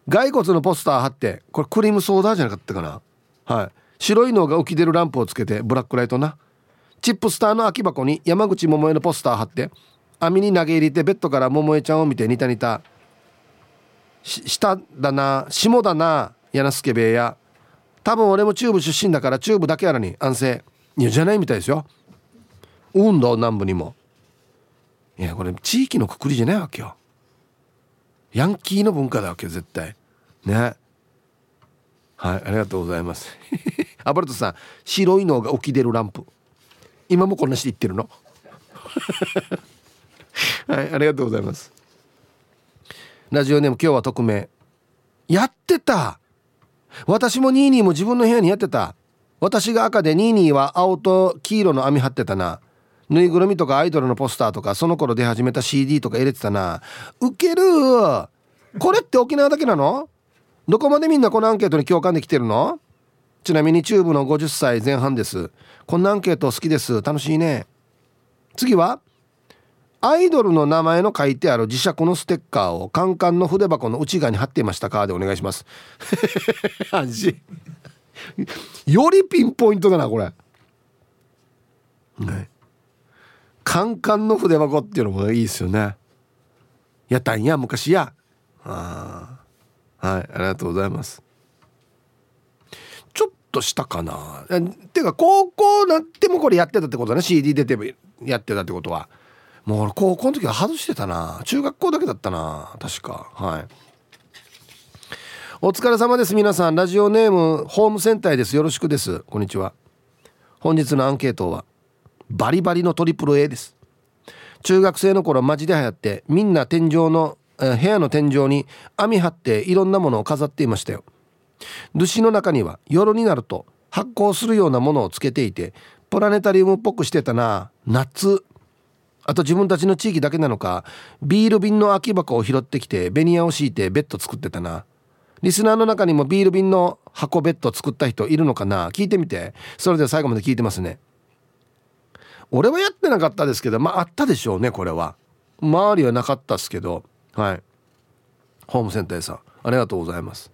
骸骨のポスター貼ってこれクリームソーダじゃなかったかな。はい。白いのが浮き出るランプをつけてブラックライトな。チップスターの空き箱に山口百恵のポスター貼って網に投げ入れてベッドから桃江ちゃんを見てニタニタ。下だな下だな柳助部屋多分俺も中部出身だから中部だけやらに安静。いやじゃないみたいですよ。運動南部にも。いやこれ地域のくくりじゃないわけよ。ヤンキーの文化だわけよ絶対。ね。はいありがとうございます。[laughs] アバルトさん白いのが起き出るランプ。今もこんなして言ってるの？[laughs] はいありがとうございます。ラジオネーム今日は匿名。やってた！私もニーニーも自分の部屋にやってた。私が赤でニーニーは青と黄色の網張ってたな。ぬいぐるみとかアイドルのポスターとかその頃出始めた CD とか入れてたな。ウケる！これって沖縄だけなの？どこまでみんなこのアンケートに共感できてるの？ちなみにチューブの50歳前半です。こんなアンケート好きです。楽しいね。次はアイドルの名前の書いてある磁石のステッカーをカンカンの筆箱の内側に貼っていましたか？でお願いします。[laughs] よりピンポイントだなこれ。ね。カンカンの筆箱っていうのもいいですよね。やったんや昔や。あはいありがとうございます。ちょっとしたかな。ていうか高校なってもこれやってたってことだね CD 出てやってたってことは。もう高校の時は外してたな。中学校だけだったな。確か。はい。お疲れ様です皆さん。ラジオネームホームセンターです。よろしくです。こんにちは。本日のアンケートはバリバリのトリプル A です。中学生の頃マジで流行ってみんな天井の、部屋の天井に網張っていろんなものを飾っていましたよ。ルシの中には夜になると発光するようなものをつけていてプラネタリウムっぽくしてたな夏。あと自分たちの地域だけなのかビール瓶の空き箱を拾ってきてベニヤを敷いてベッド作ってたな。リスナーの中にもビール瓶の箱ベッド作った人いるのかな？聞いてみて。それでは最後まで聞いてますね。俺はやってなかったですけどまああったでしょうねこれは。周りはなかったですけど。はい。ホームセンターさん。ありがとうございます。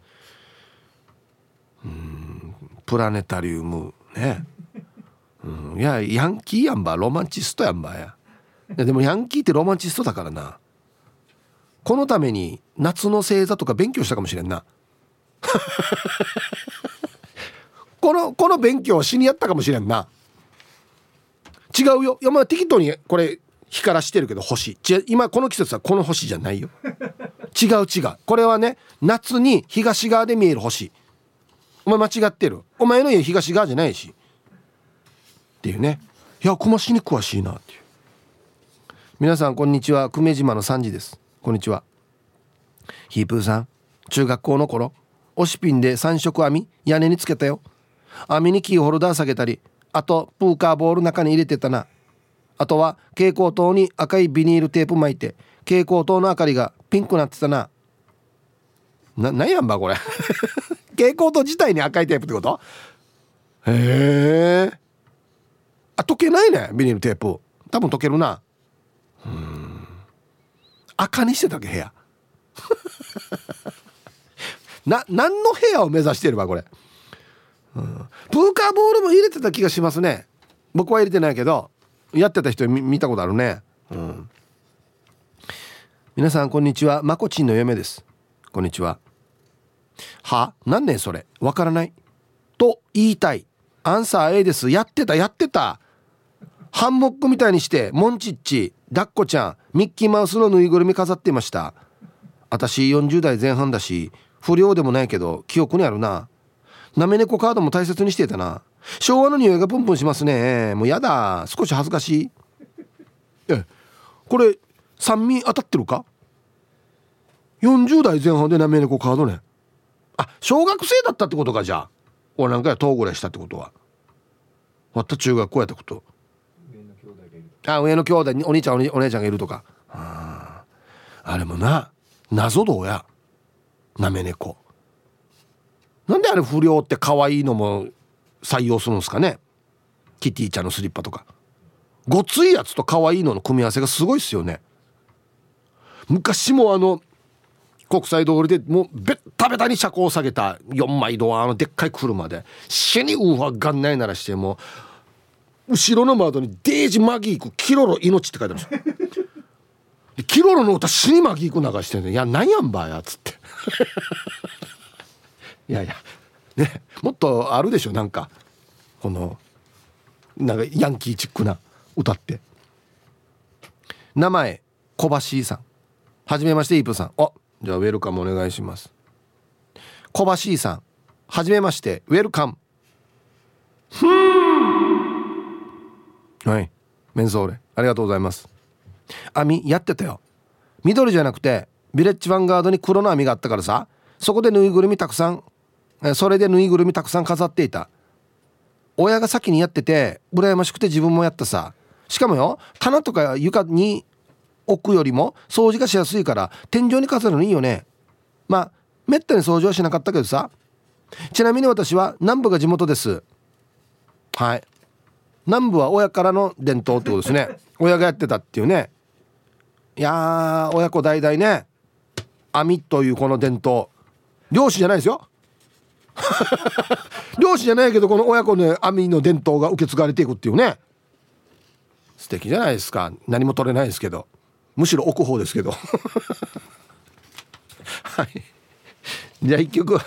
うんプラネタリウム。ね。うん。いやヤンキーやんば。ロマンチストやんばや。でもヤンキーってロマンチストだからな。このために夏の星座とか勉強したかもしれんな。[laughs] このこの勉強しにやったかもしれんな。違うよ。いやまあ適当にこれ光らしてるけど星。違う今この季節はこの星じゃないよ。[laughs] 違う違う。これはね夏に東側で見える星。お前間違ってる？お前の家東側じゃないし。っていうね。いや熊しに詳しいなっていう。皆さんこんにちは。久米島の3時です。こんにちは。ヒープーさん。中学校の頃押しピンで三色網屋根につけたよ。網にキーホルダー下げたりあとプーカーボール中に入れてたな。あとは蛍光灯に赤いビニールテープ巻いて蛍光灯の明かりがピンクなってたな。な何やんばこれ。[laughs] 蛍光灯自体に赤いテープってこと？へえ。あ溶けないねビニールテープ。多分溶けるな。うん。赤にしてたっけ部屋？[laughs] な何の部屋を目指してるわこれ？うん、プーカーボールも入れてた気がしますね。僕は入れてないけど。やってた人見たことあるね。うん。皆さんこんにちは。まこちんの嫁です。こんにちは。は？何年それ？わからない。と言いたい。アンサー A です。やってたやってた。ハンモックみたいにしてモンチッチダッコちゃんミッキーマウスのぬいぐるみ飾っていました。私40代前半だし不良でもないけど記憶にあるな。なめ猫カードも大切にしてたな。昭和の匂いがプンプンしますね。もうやだ。少し恥ずかしい。えこれ酸味当たってるか？40代前半でなめ猫カードね。あ小学生だったってことかじゃあ。俺なんかや10ぐらいしたってことは。また中学校やったこと。あ上の兄弟にお兄ちゃんお姉ちゃんがいるとか。ああれもな謎どうや。なめ猫。なんであれ不良って可愛いのも採用するんですかね？キティちゃんのスリッパとか。ごついやつと可愛いのの組み合わせがすごいっすよね。昔もあの国際通りでもうべったべたに車高を下げた4枚ドアのでっかい車で死にウーファーがんないならしても後ろの窓に「デージマギークキロロ命」って書いてあるんですよ。キロロの歌死に巻きく流してんねいやなんやんばや」っつって。いやいやね。もっとあるでしょなんか。このなんかヤンキーチックな歌って。名前小橋さん。はじめましてイープさん。あじゃあウェルカムお願いします。小橋さん。はじめましてウェルカム。はい。メンソーレ。ありがとうございます。網やってたよ。緑じゃなくてビレッジヴァンガードに黒の網があったからさ。そこでぬいぐるみたくさんそれでぬいぐるみたくさん飾っていた。親が先にやってて羨ましくて自分もやったさ。しかもよ棚とか床に置くよりも掃除がしやすいから天井に飾るのいいよね。まあめったに掃除はしなかったけどさ。ちなみに私は南部が地元です。はい。南部は親からの伝統ってことですね。[laughs] 親がやってたっていうね。いや親子代々ね網というこの伝統。漁師じゃないですよ [laughs] 漁師じゃないけどこの親子の網の伝統が受け継がれていくっていうね。素敵じゃないですか。何も取れないですけど。むしろ置く方ですけど。[laughs] はい。じゃあ一曲。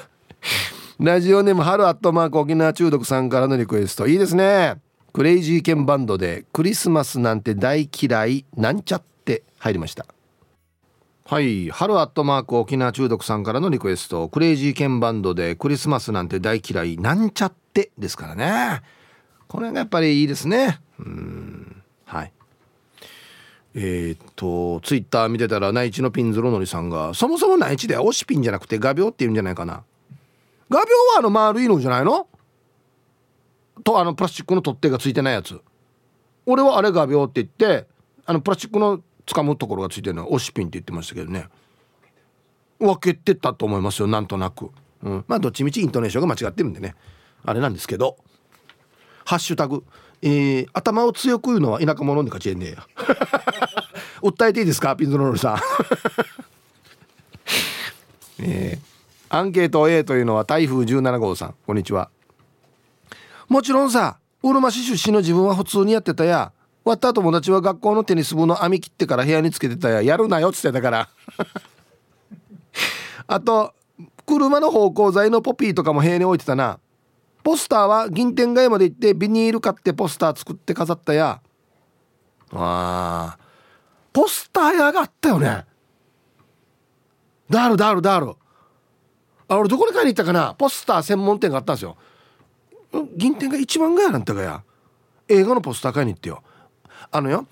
ラジオネーム春アットマーク沖縄中毒さんからのリクエスト。いいですね。クレイジーケンバンドでクリスマスなんて大嫌いなんちゃって入りました。はい。春アットマーク沖縄中毒さんからのリクエスト。クレイジーケンバンドでクリスマスなんて大嫌い。なんちゃってですからね。これがやっぱりいいですね。うん。はい。えー、っとツイッター見てたら内地のピンズロノリさんがそもそも内地では押しピンじゃなくて画鋲って言うんじゃないかな。画鋲はあの丸いのじゃないの？とあのプラスチックの取っ手がついてないやつ。俺はあれ画鋲って言ってあのプラスチックの掴むところがついてるのは押しピンって言ってましたけどね。分けてたと思いますよなんとなく、うん、まあどっちみちイントネーションが間違ってるんでね。あれなんですけど「ハッシュタグ、えー、頭を強く言うのは田舎者に勝ちえんねえや。[laughs] 訴えていいですかピンズロールさん。[laughs] えーアンケート A というのは台風17号さん。こんにちは。もちろんさうるま市出身の自分は普通にやってたや。終わった友達は学校のテニス部の網切ってから部屋につけてたややるなよっつってたから。[laughs] あと車の芳香剤のポピーとかも部屋に置いてたな。ポスターは銀天街まで行ってビニール買ってポスター作って飾ったや。あポスター屋があったよね。ダルダルダルあ俺どこに買いに行ったかな。ポスター専門店があったんですよ。銀店が一番がやなんたかや。映画のポスター買いに行ってよ。あのよ。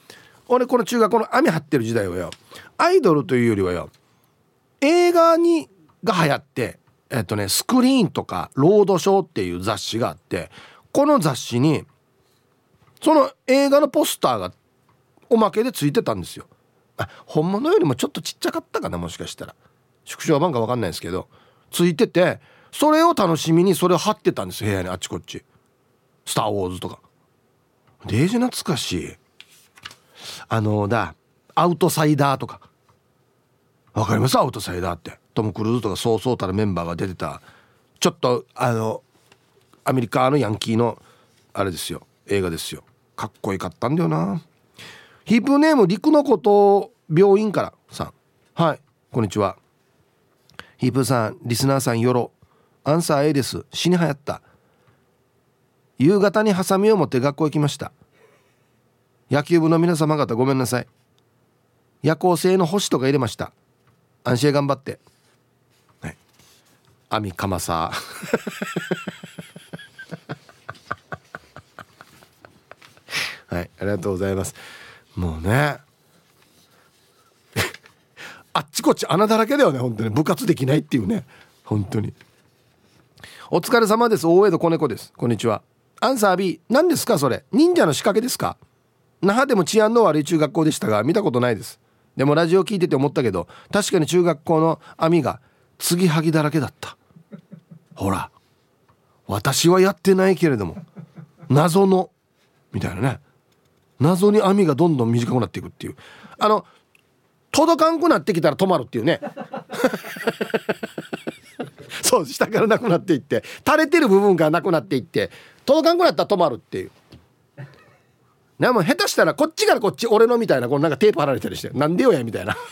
俺この中学校の網張ってる時代はよ。アイドルというよりはよ。映画にが流行ってえっとねスクリーンとかロードショーっていう雑誌があってこの雑誌にその映画のポスターがおまけでついてたんですよ。あ本物よりもちょっとちっちゃかったかなもしかしたら。縮小版か分かんないですけど。ついててそれを楽しみにそれを貼ってたんです部屋にあっちこっち「スター・ウォーズ」とか。デージ懐かしい。あのだアウトサイダーとか。わかります？アウトサイダーって。トム・クルーズとかそうそうたるメンバーが出てた。ちょっとあのアメリカのヤンキーのあれですよ。映画ですよ。かっこよかったんだよな。ヒープネーム陸のこと病院からさん。はい。こんにちは。ヒープさんリスナーさんよろ。アンサー A です。死に流行った。夕方にハサミを持って学校行きました。野球部の皆様方ごめんなさい。夜行性の星とか入れました。安心頑張って。はい。網かまさ。[laughs] はいありがとうございます。もうね。[laughs] あっちこっち穴だらけだよね本当に。部活できないっていうね。本当に。お疲れ様です。大江戸子猫です。こんにちは。アンサー B 何ですかそれ。忍者の仕掛けですか？那覇でも治安の悪い中学校でしたが見たことないです。でもラジオ聞いてて思ったけど確かに中学校の網が継ぎはぎだらけだった。ほら。私はやってないけれども。謎の。みたいなね。謎に網がどんどん短くなっていくっていう。あの届かんくなってきたら止まるっていうね。[laughs] そう下からなくなっていって。垂れてる部分がなくなっていって。届かんくなったら止まるっていう。なも下手したらこっちからこっち俺のみたいなこのなんかテープ貼られたりしてなんでよやみたいな。[laughs]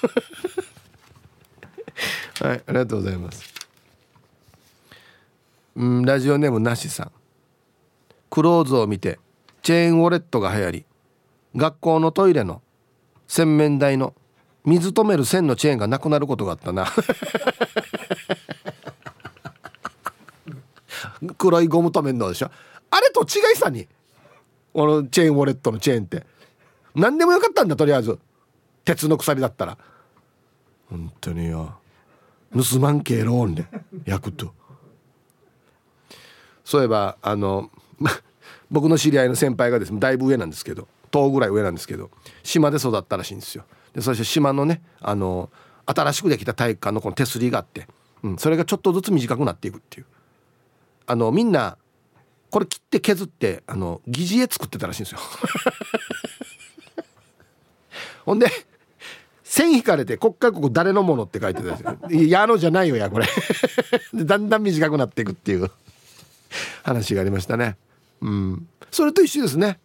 はいありがとうございます。うんラジオネームなしさん。クローズを見てチェーンウォレットが流行り学校のトイレの洗面台の水止める線のチェーンがなくなることがあったな。[laughs] 黒いゴム止めんのでしょ？あれと違いさにこのチェーンウォレットのチェーンって。何でもよかったんだとりあえず。鉄の鎖だったら。本当によ。盗まんけローンで焼くと。そういえばあの [laughs] 僕の知り合いの先輩がですねだいぶ上なんですけど10ぐらい上なんですけど島で育ったらしいんですよ。でそして島のねあの新しくできた体育館のこの手すりがあって、うん、それがちょっとずつ短くなっていくっていう。あのみんなこれ切って削ってあの疑似絵作ってたらしいんですよ。[laughs] ほんで線引かれて「こっからここ誰のもの?」って書いてたんですよ「矢野じゃないよやこれ。[laughs] でだんだん短くなっていくっていう。話がありましたね。うん。それと一緒ですね。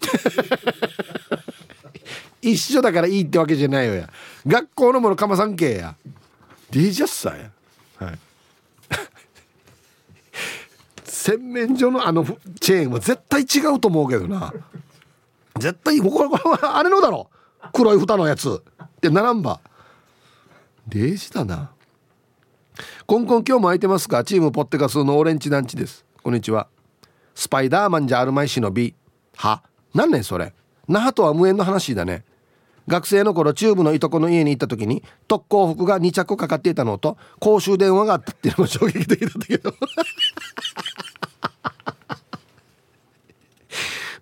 [laughs] 一緒だからいいってわけじゃないよや。学校のものかまさんけや。DJ さや。はい洗面所のあのチェーンは絶対違うと思うけどな。絶対ここれあれのだろ。黒い蓋のやつ。でナンバー0時だな。コンコン今日も空いてますか？チームポッテガスのオレンジ団地です。こんにちは。スパイダーマンじゃあるまいしの B は？何ねんそれ？那覇とは無縁の話だね。学生の頃チューブのいとこの家に行った時に特攻服が2着かかっていたのと公衆電話があったっていうのも衝撃的だったけど。[laughs]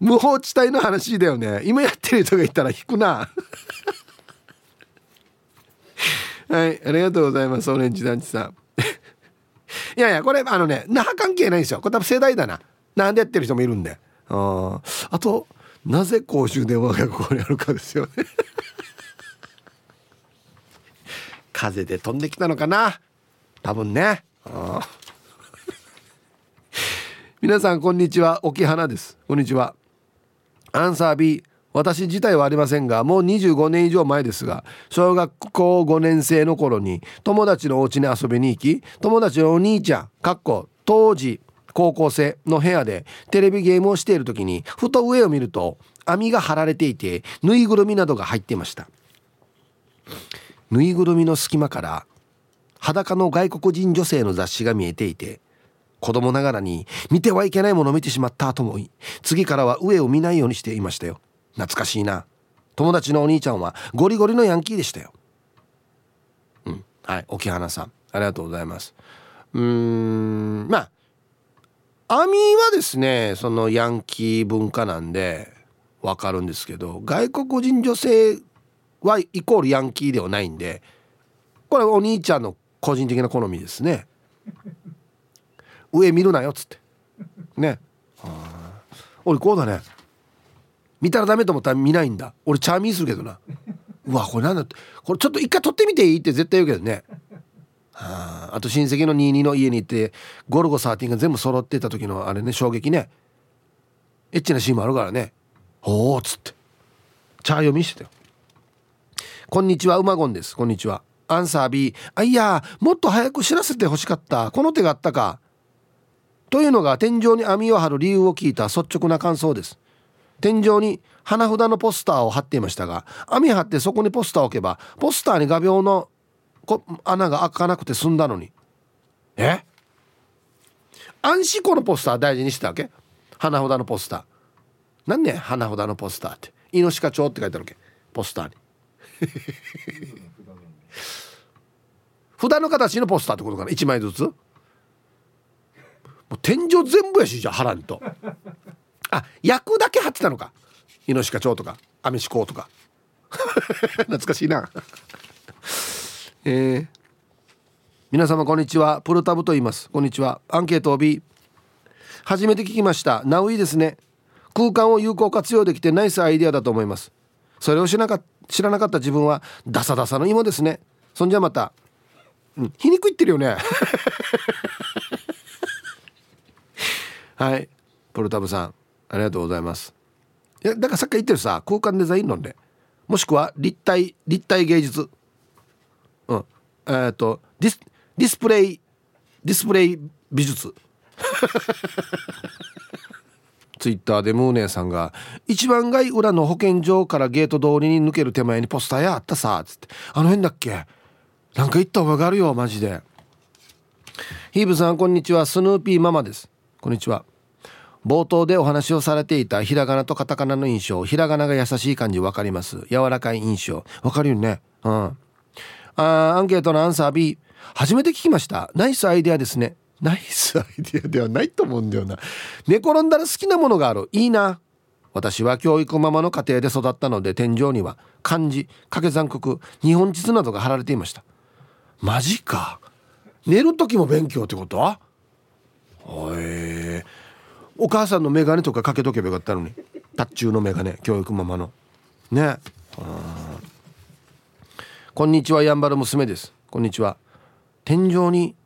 無法地帯の話だよね。今やってる人がいたら引くな。[laughs] はいありがとうございますオレンジ団地さん。[laughs] いやいやこれあのね那覇関係ないんですよ。これ多分世代だな。なんでやってる人もいるんで。ああとなぜ公衆電話がここにあるかですよね。[laughs] 風で飛んできたのかな。多分ね。皆さんこんにちは。沖花です。こんにちは。アンサー B 私自体はありませんがもう25年以上前ですが小学校5年生の頃に友達のお家に遊びに行き友達のお兄ちゃんかっこ当時高校生の部屋でテレビゲームをしている時にふと上を見ると網が張られていてぬいぐるみなどが入っていました。ぬいぐるみの隙間から裸の外国人女性の雑誌が見えていて子供ながらに見てはいけないものを見てしまったと思い次からは上を見ないようにしていましたよ。懐かしいな。友達のお兄ちゃんはゴリゴリのヤンキーでしたよ。うん。はい沖花さん。ありがとうございます。うーんまあ網はですねそのヤンキー文化なんでわかるんですけど外国人女性はイコールヤンキーではないんでこれお兄ちゃんの個人的な好みですね。上見るなよっつって。ね。俺こうだね。見たらダメと思ったら見ないんだ。俺チャーミーするけどな。うわこれなんだって。これちょっと一回撮ってみていいって絶対言うけどね。あ、あと親戚の22の家に行ってゴルゴ13が全部揃ってた時のあれね衝撃ね。エッチなシーンもあるからね。おおっつって。チャー読みしてたよ。こんにちはうまごんです。こんにちは。アンサー B あいやもっと早く知らせてほしかった。この手があったか。というのが天井に網を張る理由を聞いた。率直な感想です。天井に花札のポスターを貼っていましたが網張ってそこにポスターを置けばポスターに画鋲のこ穴が開かなくて済んだのに。え？暗視このポスター大事にしてたわけ？花札のポスター。何ね花札のポスターって。猪鹿町って書いてあるわけ。ポスターに。[laughs] 札の形のポスターってことかな？1枚ずつ。もう天井全部やしじゃあ腹にと。あ役だけ貼ってたのか？猪鹿町とかアメシコとか。[laughs] 懐かしいな。えー、皆様こんにちは。プルタブと言います。こんにちは。アンケートを B 初めて聞きました。ナウイですね。空間を有効活用できてナイスアイデアだと思います。それをしなか知らなかった自分はダサダサの芋ですね。そんじゃまた、うん、皮肉言ってるよね。[laughs] はい。プルタブさんありがとうございます。いやだからさっき言ってるさ空間デザイン論で。もしくは立体立体芸術。えっ、とディスディスプレイディスプレイ美術。[laughs] ツイッターでムーネさんが「一番街裏の保健所からゲート通りに抜ける手前にポスターやあったさ」っつって「あの辺だっけ？なんか行った方があるよマジで」ヒーブさんこんにちは。スヌーピーママです。こんにちは。冒頭でお話をされていたひらがなとカタカナの印象。ひらがなが優しい感じ分かります。柔らかい印象。分かるよね。うん。あアンケートのアンサー B 初めて聞きました。ナイスアイデアですね。ナイスアイデアではないと思うんだよな。寝転んだら好きなものがある。いいな。私は教育ママの家庭で育ったので天井には漢字掛け算国日本地図などが貼られていました。マジか。寝る時も勉強ってこと？へえ。お母さんの眼鏡とかかけとけばよかったのに。達中の眼鏡教育ママの。ね。こんにちはやんばる娘です。こんにちは。天井に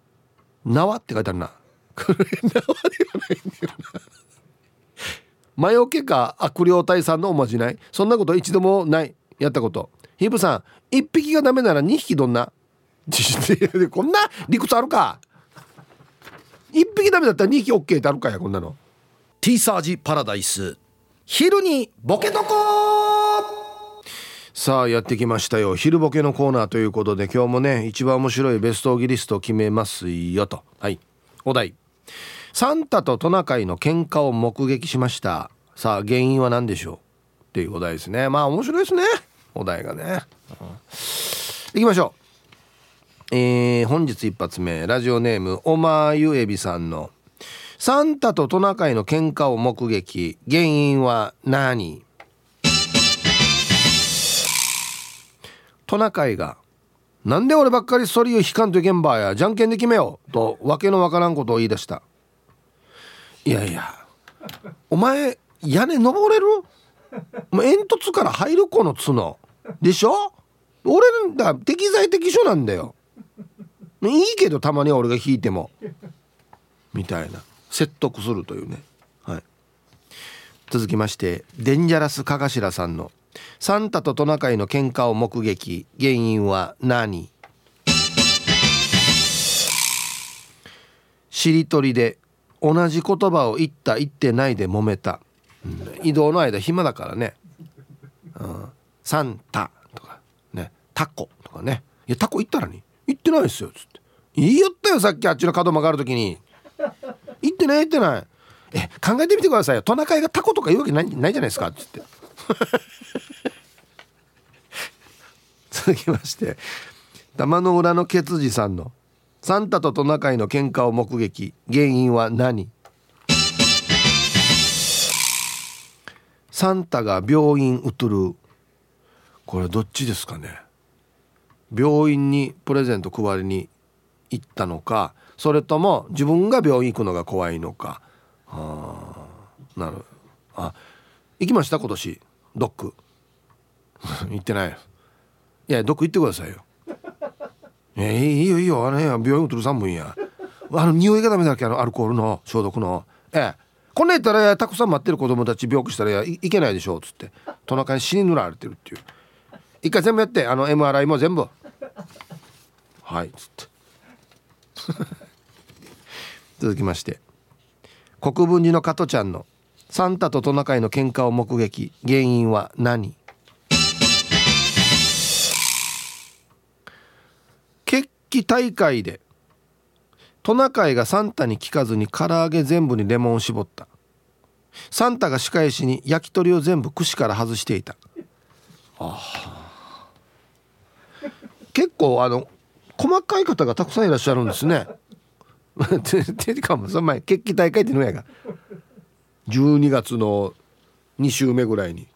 縄って書いてあるな。[laughs] これ縄ではないんだよな。魔除けか悪霊退散のおまじない。そんなこと一度もない。やったこと。ヒブさん1匹がダメなら2匹どんな？[laughs] こんな理屈あるか。1匹ダメだったら2匹 OK ってあるかやこんなの。T サージパラダイス。昼にボケとこさあやってきましたよ。昼ボケのコーナーということで今日もね一番面白いベストオギリストを決めますよと。はい。お題。サンタとトナカイの喧嘩を目撃しました。さあ原因は何でしょう？っていうお題ですね。まあ面白いですね。お題がね、うん、いきましょう。えー、本日一発目。ラジオネームおまゆえびさんの。サンタとトナカイの喧嘩を目撃。原因は何？トナカイが「なんで俺ばっかりソリを引かんといけんばやじゃんけんで決めよう」とわけのわからんことを言い出した。いやいやお前屋根登れる？煙突から入る子の角でしょ？俺だ適材適所なんだよ。いいけどたまに俺が引いても。みたいな。説得するというね。はい。続きましてデンジャラスカガシラさんのサンタとトナカイの喧嘩を目撃。原因は何？しりとりで同じ言葉を言った言ってないで揉めた、うん、移動の間暇だからね、うん、サンタとか。ね。タコとかね。いやタコ言ったらに？言ってないですよつって。言いよったよさっきあっちの角曲がる時に。言ってない言ってない。え考えてみてくださいよ。トナカイがタコとか言うわけないないじゃないですかっつって。続きまして玉の裏のケツジさんの「サンタとトナカイの喧嘩を目撃。原因は何?」サンタが病院移る。これどっちですかね？病院にプレゼント配りに行ったのか？それとも自分が病院行くのが怖いのか？あなるあ行きました？今年。ドック。[laughs] 行ってない。いやどこ行ってくださいよ。えいいよいいよ。あの病院移る3分や。あの匂いがダメだっけ？あのアルコールの消毒の。ええ。こんなやったらたくさん待ってる子供たち病気したらいいけないでしょうっつって。トナカイに死に塗られてるっていう。一回全部やってあの MRI も全部。はいっつって。[laughs] 続きまして。国分寺の加トちゃんの「サンタとトナカイの喧嘩を目撃。原因は何?」揮大会でトナカイがサンタに聞かずに唐揚げ全部にレモンを絞った。サンタが仕返しに焼き鳥を全部串から外していた。結構あの細かい方がたくさんいらっしゃるんですね。[laughs] てかもその前決起大会ってのやが。12月の2週目ぐらいに。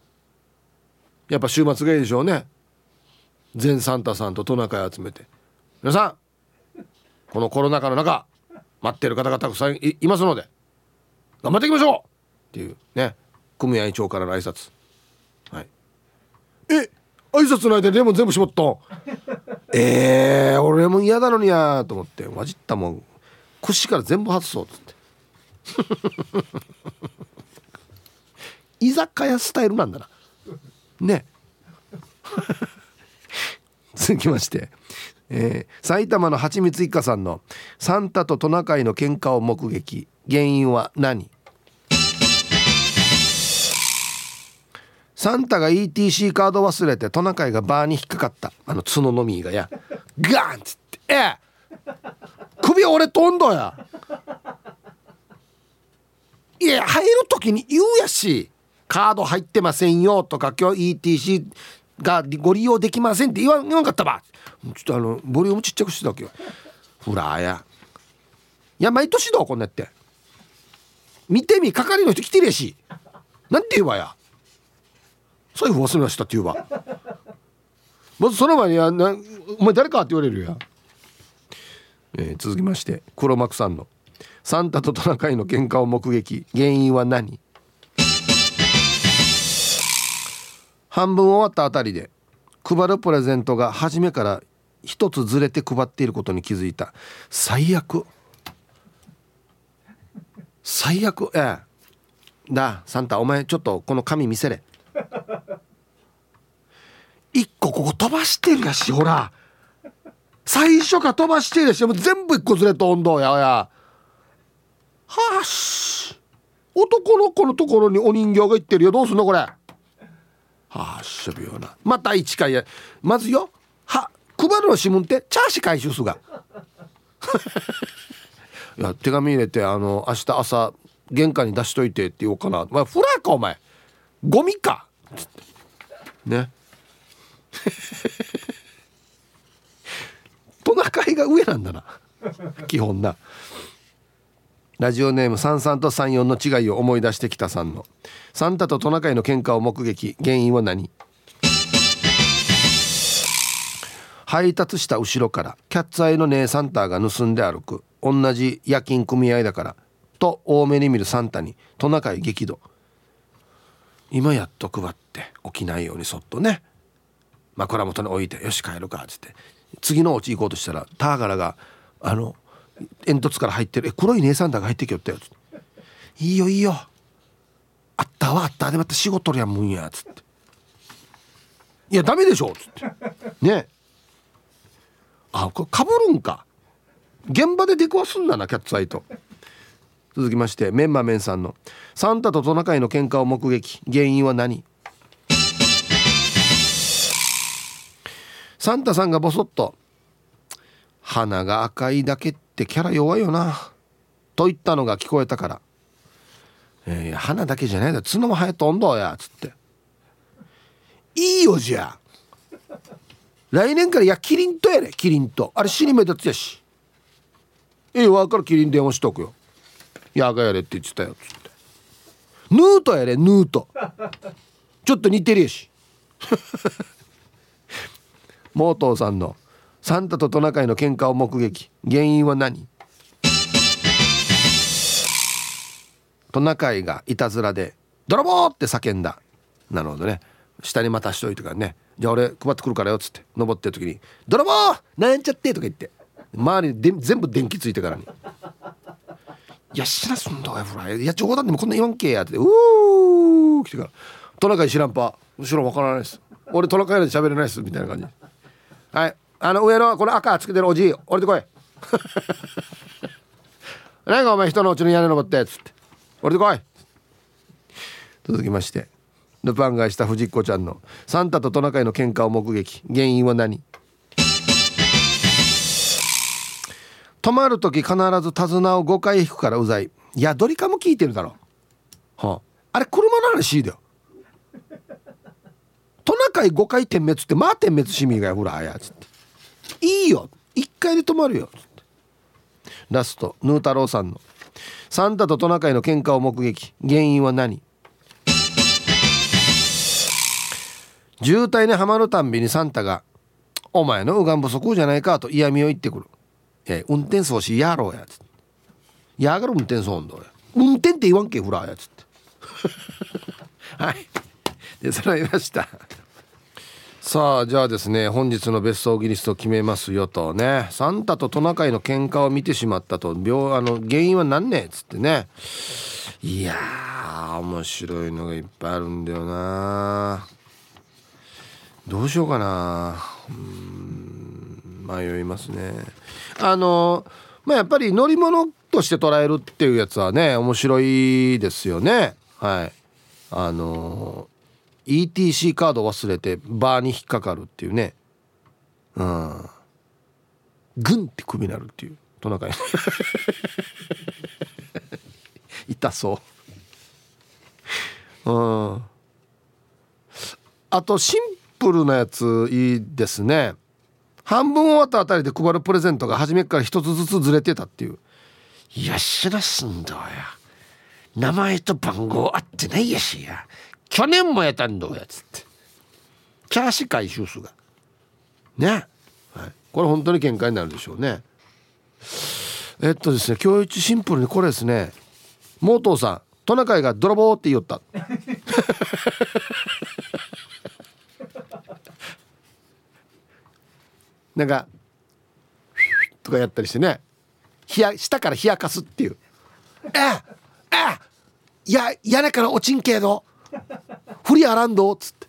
やっぱ週末がいいでしょうね。全サンタさんとトナカイ集めて皆さんこのコロナ禍の中待ってる方がたくさんいますので頑張っていきましょう!っていうね組合長からの挨拶。はい。え挨拶の間にレモン全部絞ったえー、俺も嫌なのにやと思って混じったもん。串から全部外そうっつって。居酒屋スタイルなんだな。ね。続きまして。えー、埼玉のはちみつ一家さんのサンタとトナカイの喧嘩を目撃。原因は何？サンタが ETC カード忘れてトナカイがバーに引っかかった。あの角のみがや。ガンっつって「ええ。首折れとんどや」いや入る時に言うやし。カード入ってませんよとか今日 ETC がご利用できませんって言わんかったば。ちょっとあのボリュームちっちゃくしてたわけよ。ほらや。いや毎年どうこんなって。見てみ係の人来てるやし。なんて言うわや。財布忘れましたって言うわ。まずその前にやな「お前誰か?」って言われるや、えー、続きまして黒幕さんの「サンタとトナカイの喧嘩を目撃。原因は何?」半分終わったあたりで配るプレゼントが初めから一つずれて配っていることに気づいた。最悪。最悪。ええ。だサンタお前ちょっとこの紙見せれ。一個ここ飛ばしてるやしほら。最初から飛ばしてるやしもう全部一個ずれと温度やおや。はし。男の子のところにお人形が行ってるよ。どうすんのこれ。はあしょびよなまた一回やまずよは配るの指紋ってチャーシュ回収すがいや手紙入れてあの明日朝玄関に出しといてって言おうかな「まあ、フラーかお前ゴミか」つってねトナカイが上なんだな基本なラジオネーム33と34の違いを思い出してきたさんの。サンタとトナカイの喧嘩を目撃。原因は何？配達した後ろからキャッツアイの姉サンタが盗んで歩く。同じ夜勤組合だから。と多めに見るサンタにトナカイ激怒。今やっと配って起きないようにそっとね。枕元に置いて「よし帰るか」っつって。次のお家行こうとしたらターガラがあの煙突から入ってる「え黒い姉さんだが入ってきよったよ」つって「いいよいいよ。あったわあった。でまた仕事やもんや」つって「いやダメでしょ」つって。ね。あこれかぶるんか。現場で出くわすんだなキャッツアイと。続きましてメンマメンさんの「サンタとトナカイの喧嘩を目撃。原因は何?」サンタさんがボソッと「鼻が赤いだけっってキャラ弱いよな」と言ったのが聞こえたから「えー、鼻だけじゃないだ。角も生えとんどや」っつって「いいよじゃ来年からいやキリンとやれ。キリンと。あれ死に目立つやし。ええわからキリン電話しとくよ。やがやれって言ってたよ」つって「ヌートやれヌート。ちょっと似てるやし」[laughs] モートーさんの「サンタとトナカイの喧嘩を目撃。原因は何?」トナカイがいたずらで「泥棒!」って叫んだ。なるほどね。下にまたしといてからね。じゃあ俺配ってくるからよっつって登ってる時に「泥棒なんちゃって」とか言って。周りにで全部電気ついてからに。いや知らすんだよフライいや冗談でもこんな言わんけやって。うー来てから。トナカイ知らんぱ。後ろわからないです。俺トナカイで喋れないです。みたいな感じ。はい。あの上のこの赤つけてるおじい降りてこい。[laughs] 何かお前人のうちの屋根登ってっつって。降りてこい。続きまして。ルパンがした藤子ちゃんの。サンタとトナカイの喧嘩を目撃。原因は何？泊まる時必ず手綱を5回引くからうざい。いやどりかも聞いてるだろ。はあ、あれ車の話だよ。トナカイ5回点滅ってまあ点滅しみがやほらあやつって。いいよ。1回で止まるよ。ラストヌー太郎さんの。サンタとトナカイの喧嘩を目撃。原因は何？渋滞にはまるたんびにサンタが「お前の右岸不足じゃないか」と嫌味を言ってくる。え運転装置やろうや。つってやがる運転装んだ運転って言わんけフラーや。つって。[laughs] はい。でそれました。さあじゃあですね本日の別荘ギリスト決めますよとね。サンタとトナカイの喧嘩を見てしまったと病あの原因は何ね？えっつってね。いやー面白いのがいっぱいあるんだよな。どうしようかな。うん迷いますね。あのまあやっぱり乗り物として捉えるっていうやつはね面白いですよね。はい。あの ETC カード忘れてバーに引っかかるっていうね。うん。グンって首になるっていう。トナカイ。[laughs] 痛そう。うん。あとシンプルなやついいですね。半分終わったあたりで配るプレゼントが初めから一つずつずれてたっていう。いや知らすんだや。名前と番号合ってないやしや。去年もやったんだやつって。キャーシ回収数が。ね、はい、これ本当に見解になるでしょうね。えっとですね今日一シンプルにこれですね。モートーさんトナカイが泥棒って言った。[laughs] なんかとかやったりしてね。冷や下から冷やかすっていう「ええいや屋根から落ちんけど。[laughs] 振りあらんど」っつって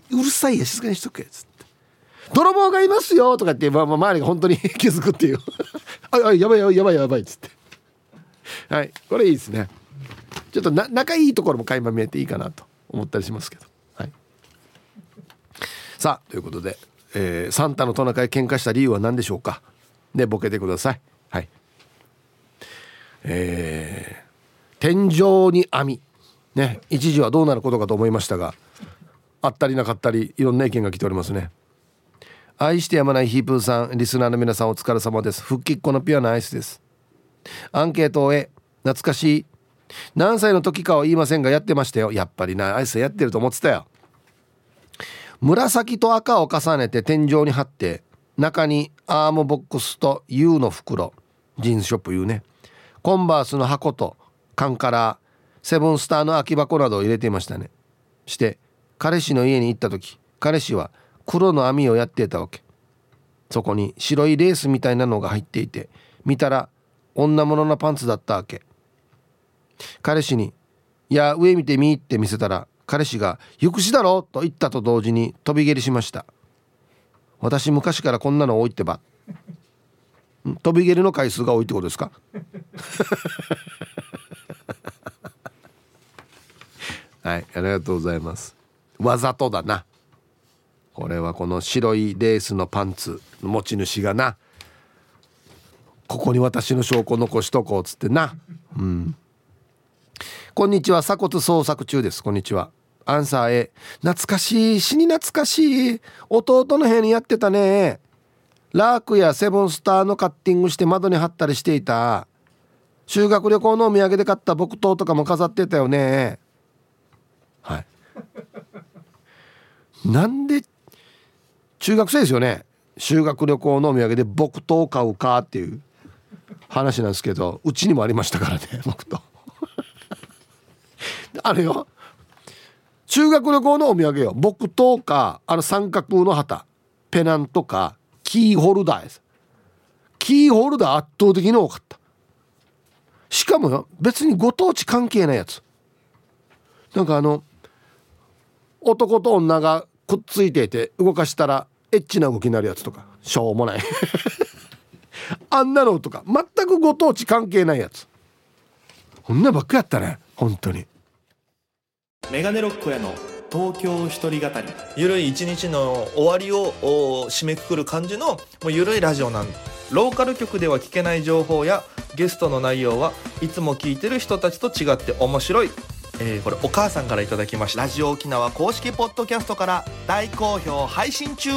「うるさいや静かにしとけ」っつって「泥棒がいますよ」とかって、まあ、まあ周りが本当に [laughs] 気づくっていう「[laughs] ああやばいやばいやばいやばい」っつって。はい。これいいですね。ちょっとな仲いいところも垣間見えていいかなと思ったりしますけど。はい。さあということでえー、サンタのトナカイ喧嘩した理由は何でしょうか？ねボケてください。はい。えー、天井に網。ね一時はどうなることかと思いましたがあったりなかったりいろんな意見が来ておりますね。愛してやまないヒープーさんリスナーの皆さんお疲れ様です。復帰っ子のピュアなアイスです。アンケートをえ懐かしい。何歳の時かは言いませんがやってましたよ。やっぱりなアイスやってると思ってたよ。紫と赤を重ねて天井に貼って中にアームボックスと U の袋。ジーンズショップ U ね。コンバースの箱と缶からセブンスターの空き箱などを入れていましたね。して彼氏の家に行った時彼氏は黒の網をやっていたわけ。そこに白いレースみたいなのが入っていて見たら女物のパンツだったわけ。彼氏に「いや上見てみ」って見せたら彼氏が「行くしだろ!」と言ったと同時に飛び蹴りしました。私昔からこんなの多いってば。[laughs] 飛び蹴りの回数が多いってことですか？[laughs] はいありがとうございます。わざとだな。これはこの白いレースのパンツの持ち主がな。ここに私の証拠残しとこうっつってな。うん。こんにちは鎖骨捜索中です。こんにちは。アンサー A 懐かしい死に懐かしい。弟の部屋にやってたね。ラークやセブンスターのカッティングして窓に貼ったりしていた。修学旅行のお土産で買った木刀とかも飾ってたよね。[laughs] なんで中学生ですよね。修学旅行のお土産で木刀買うかっていう話なんですけどうちにもありましたからね [laughs] 木刀あれよ。修学旅行のお土産よ。木刀かあの三角の旗。ペナントかキーホルダーですキーホルダー圧倒的に多かった。しかもよ別にご当地関係ないやつ。なんかあの男と女がくっついていて動かしたらエッチな動きになるやつとか。しょうもない。[laughs] あんなのとか。全くご当地関係ないやつ。こんなばっかやったね。本当に。メガネロックへの東京一人語り。ゆるい一日の終わりを締めくくる感じのもうゆるいラジオなん。ローカル局では聞けない情報やゲストの内容はいつも聞いてる人たちと違って面白い、えーこれお母さんからいただきました。ラジオ沖縄公式ポッドキャストから大好評配信中。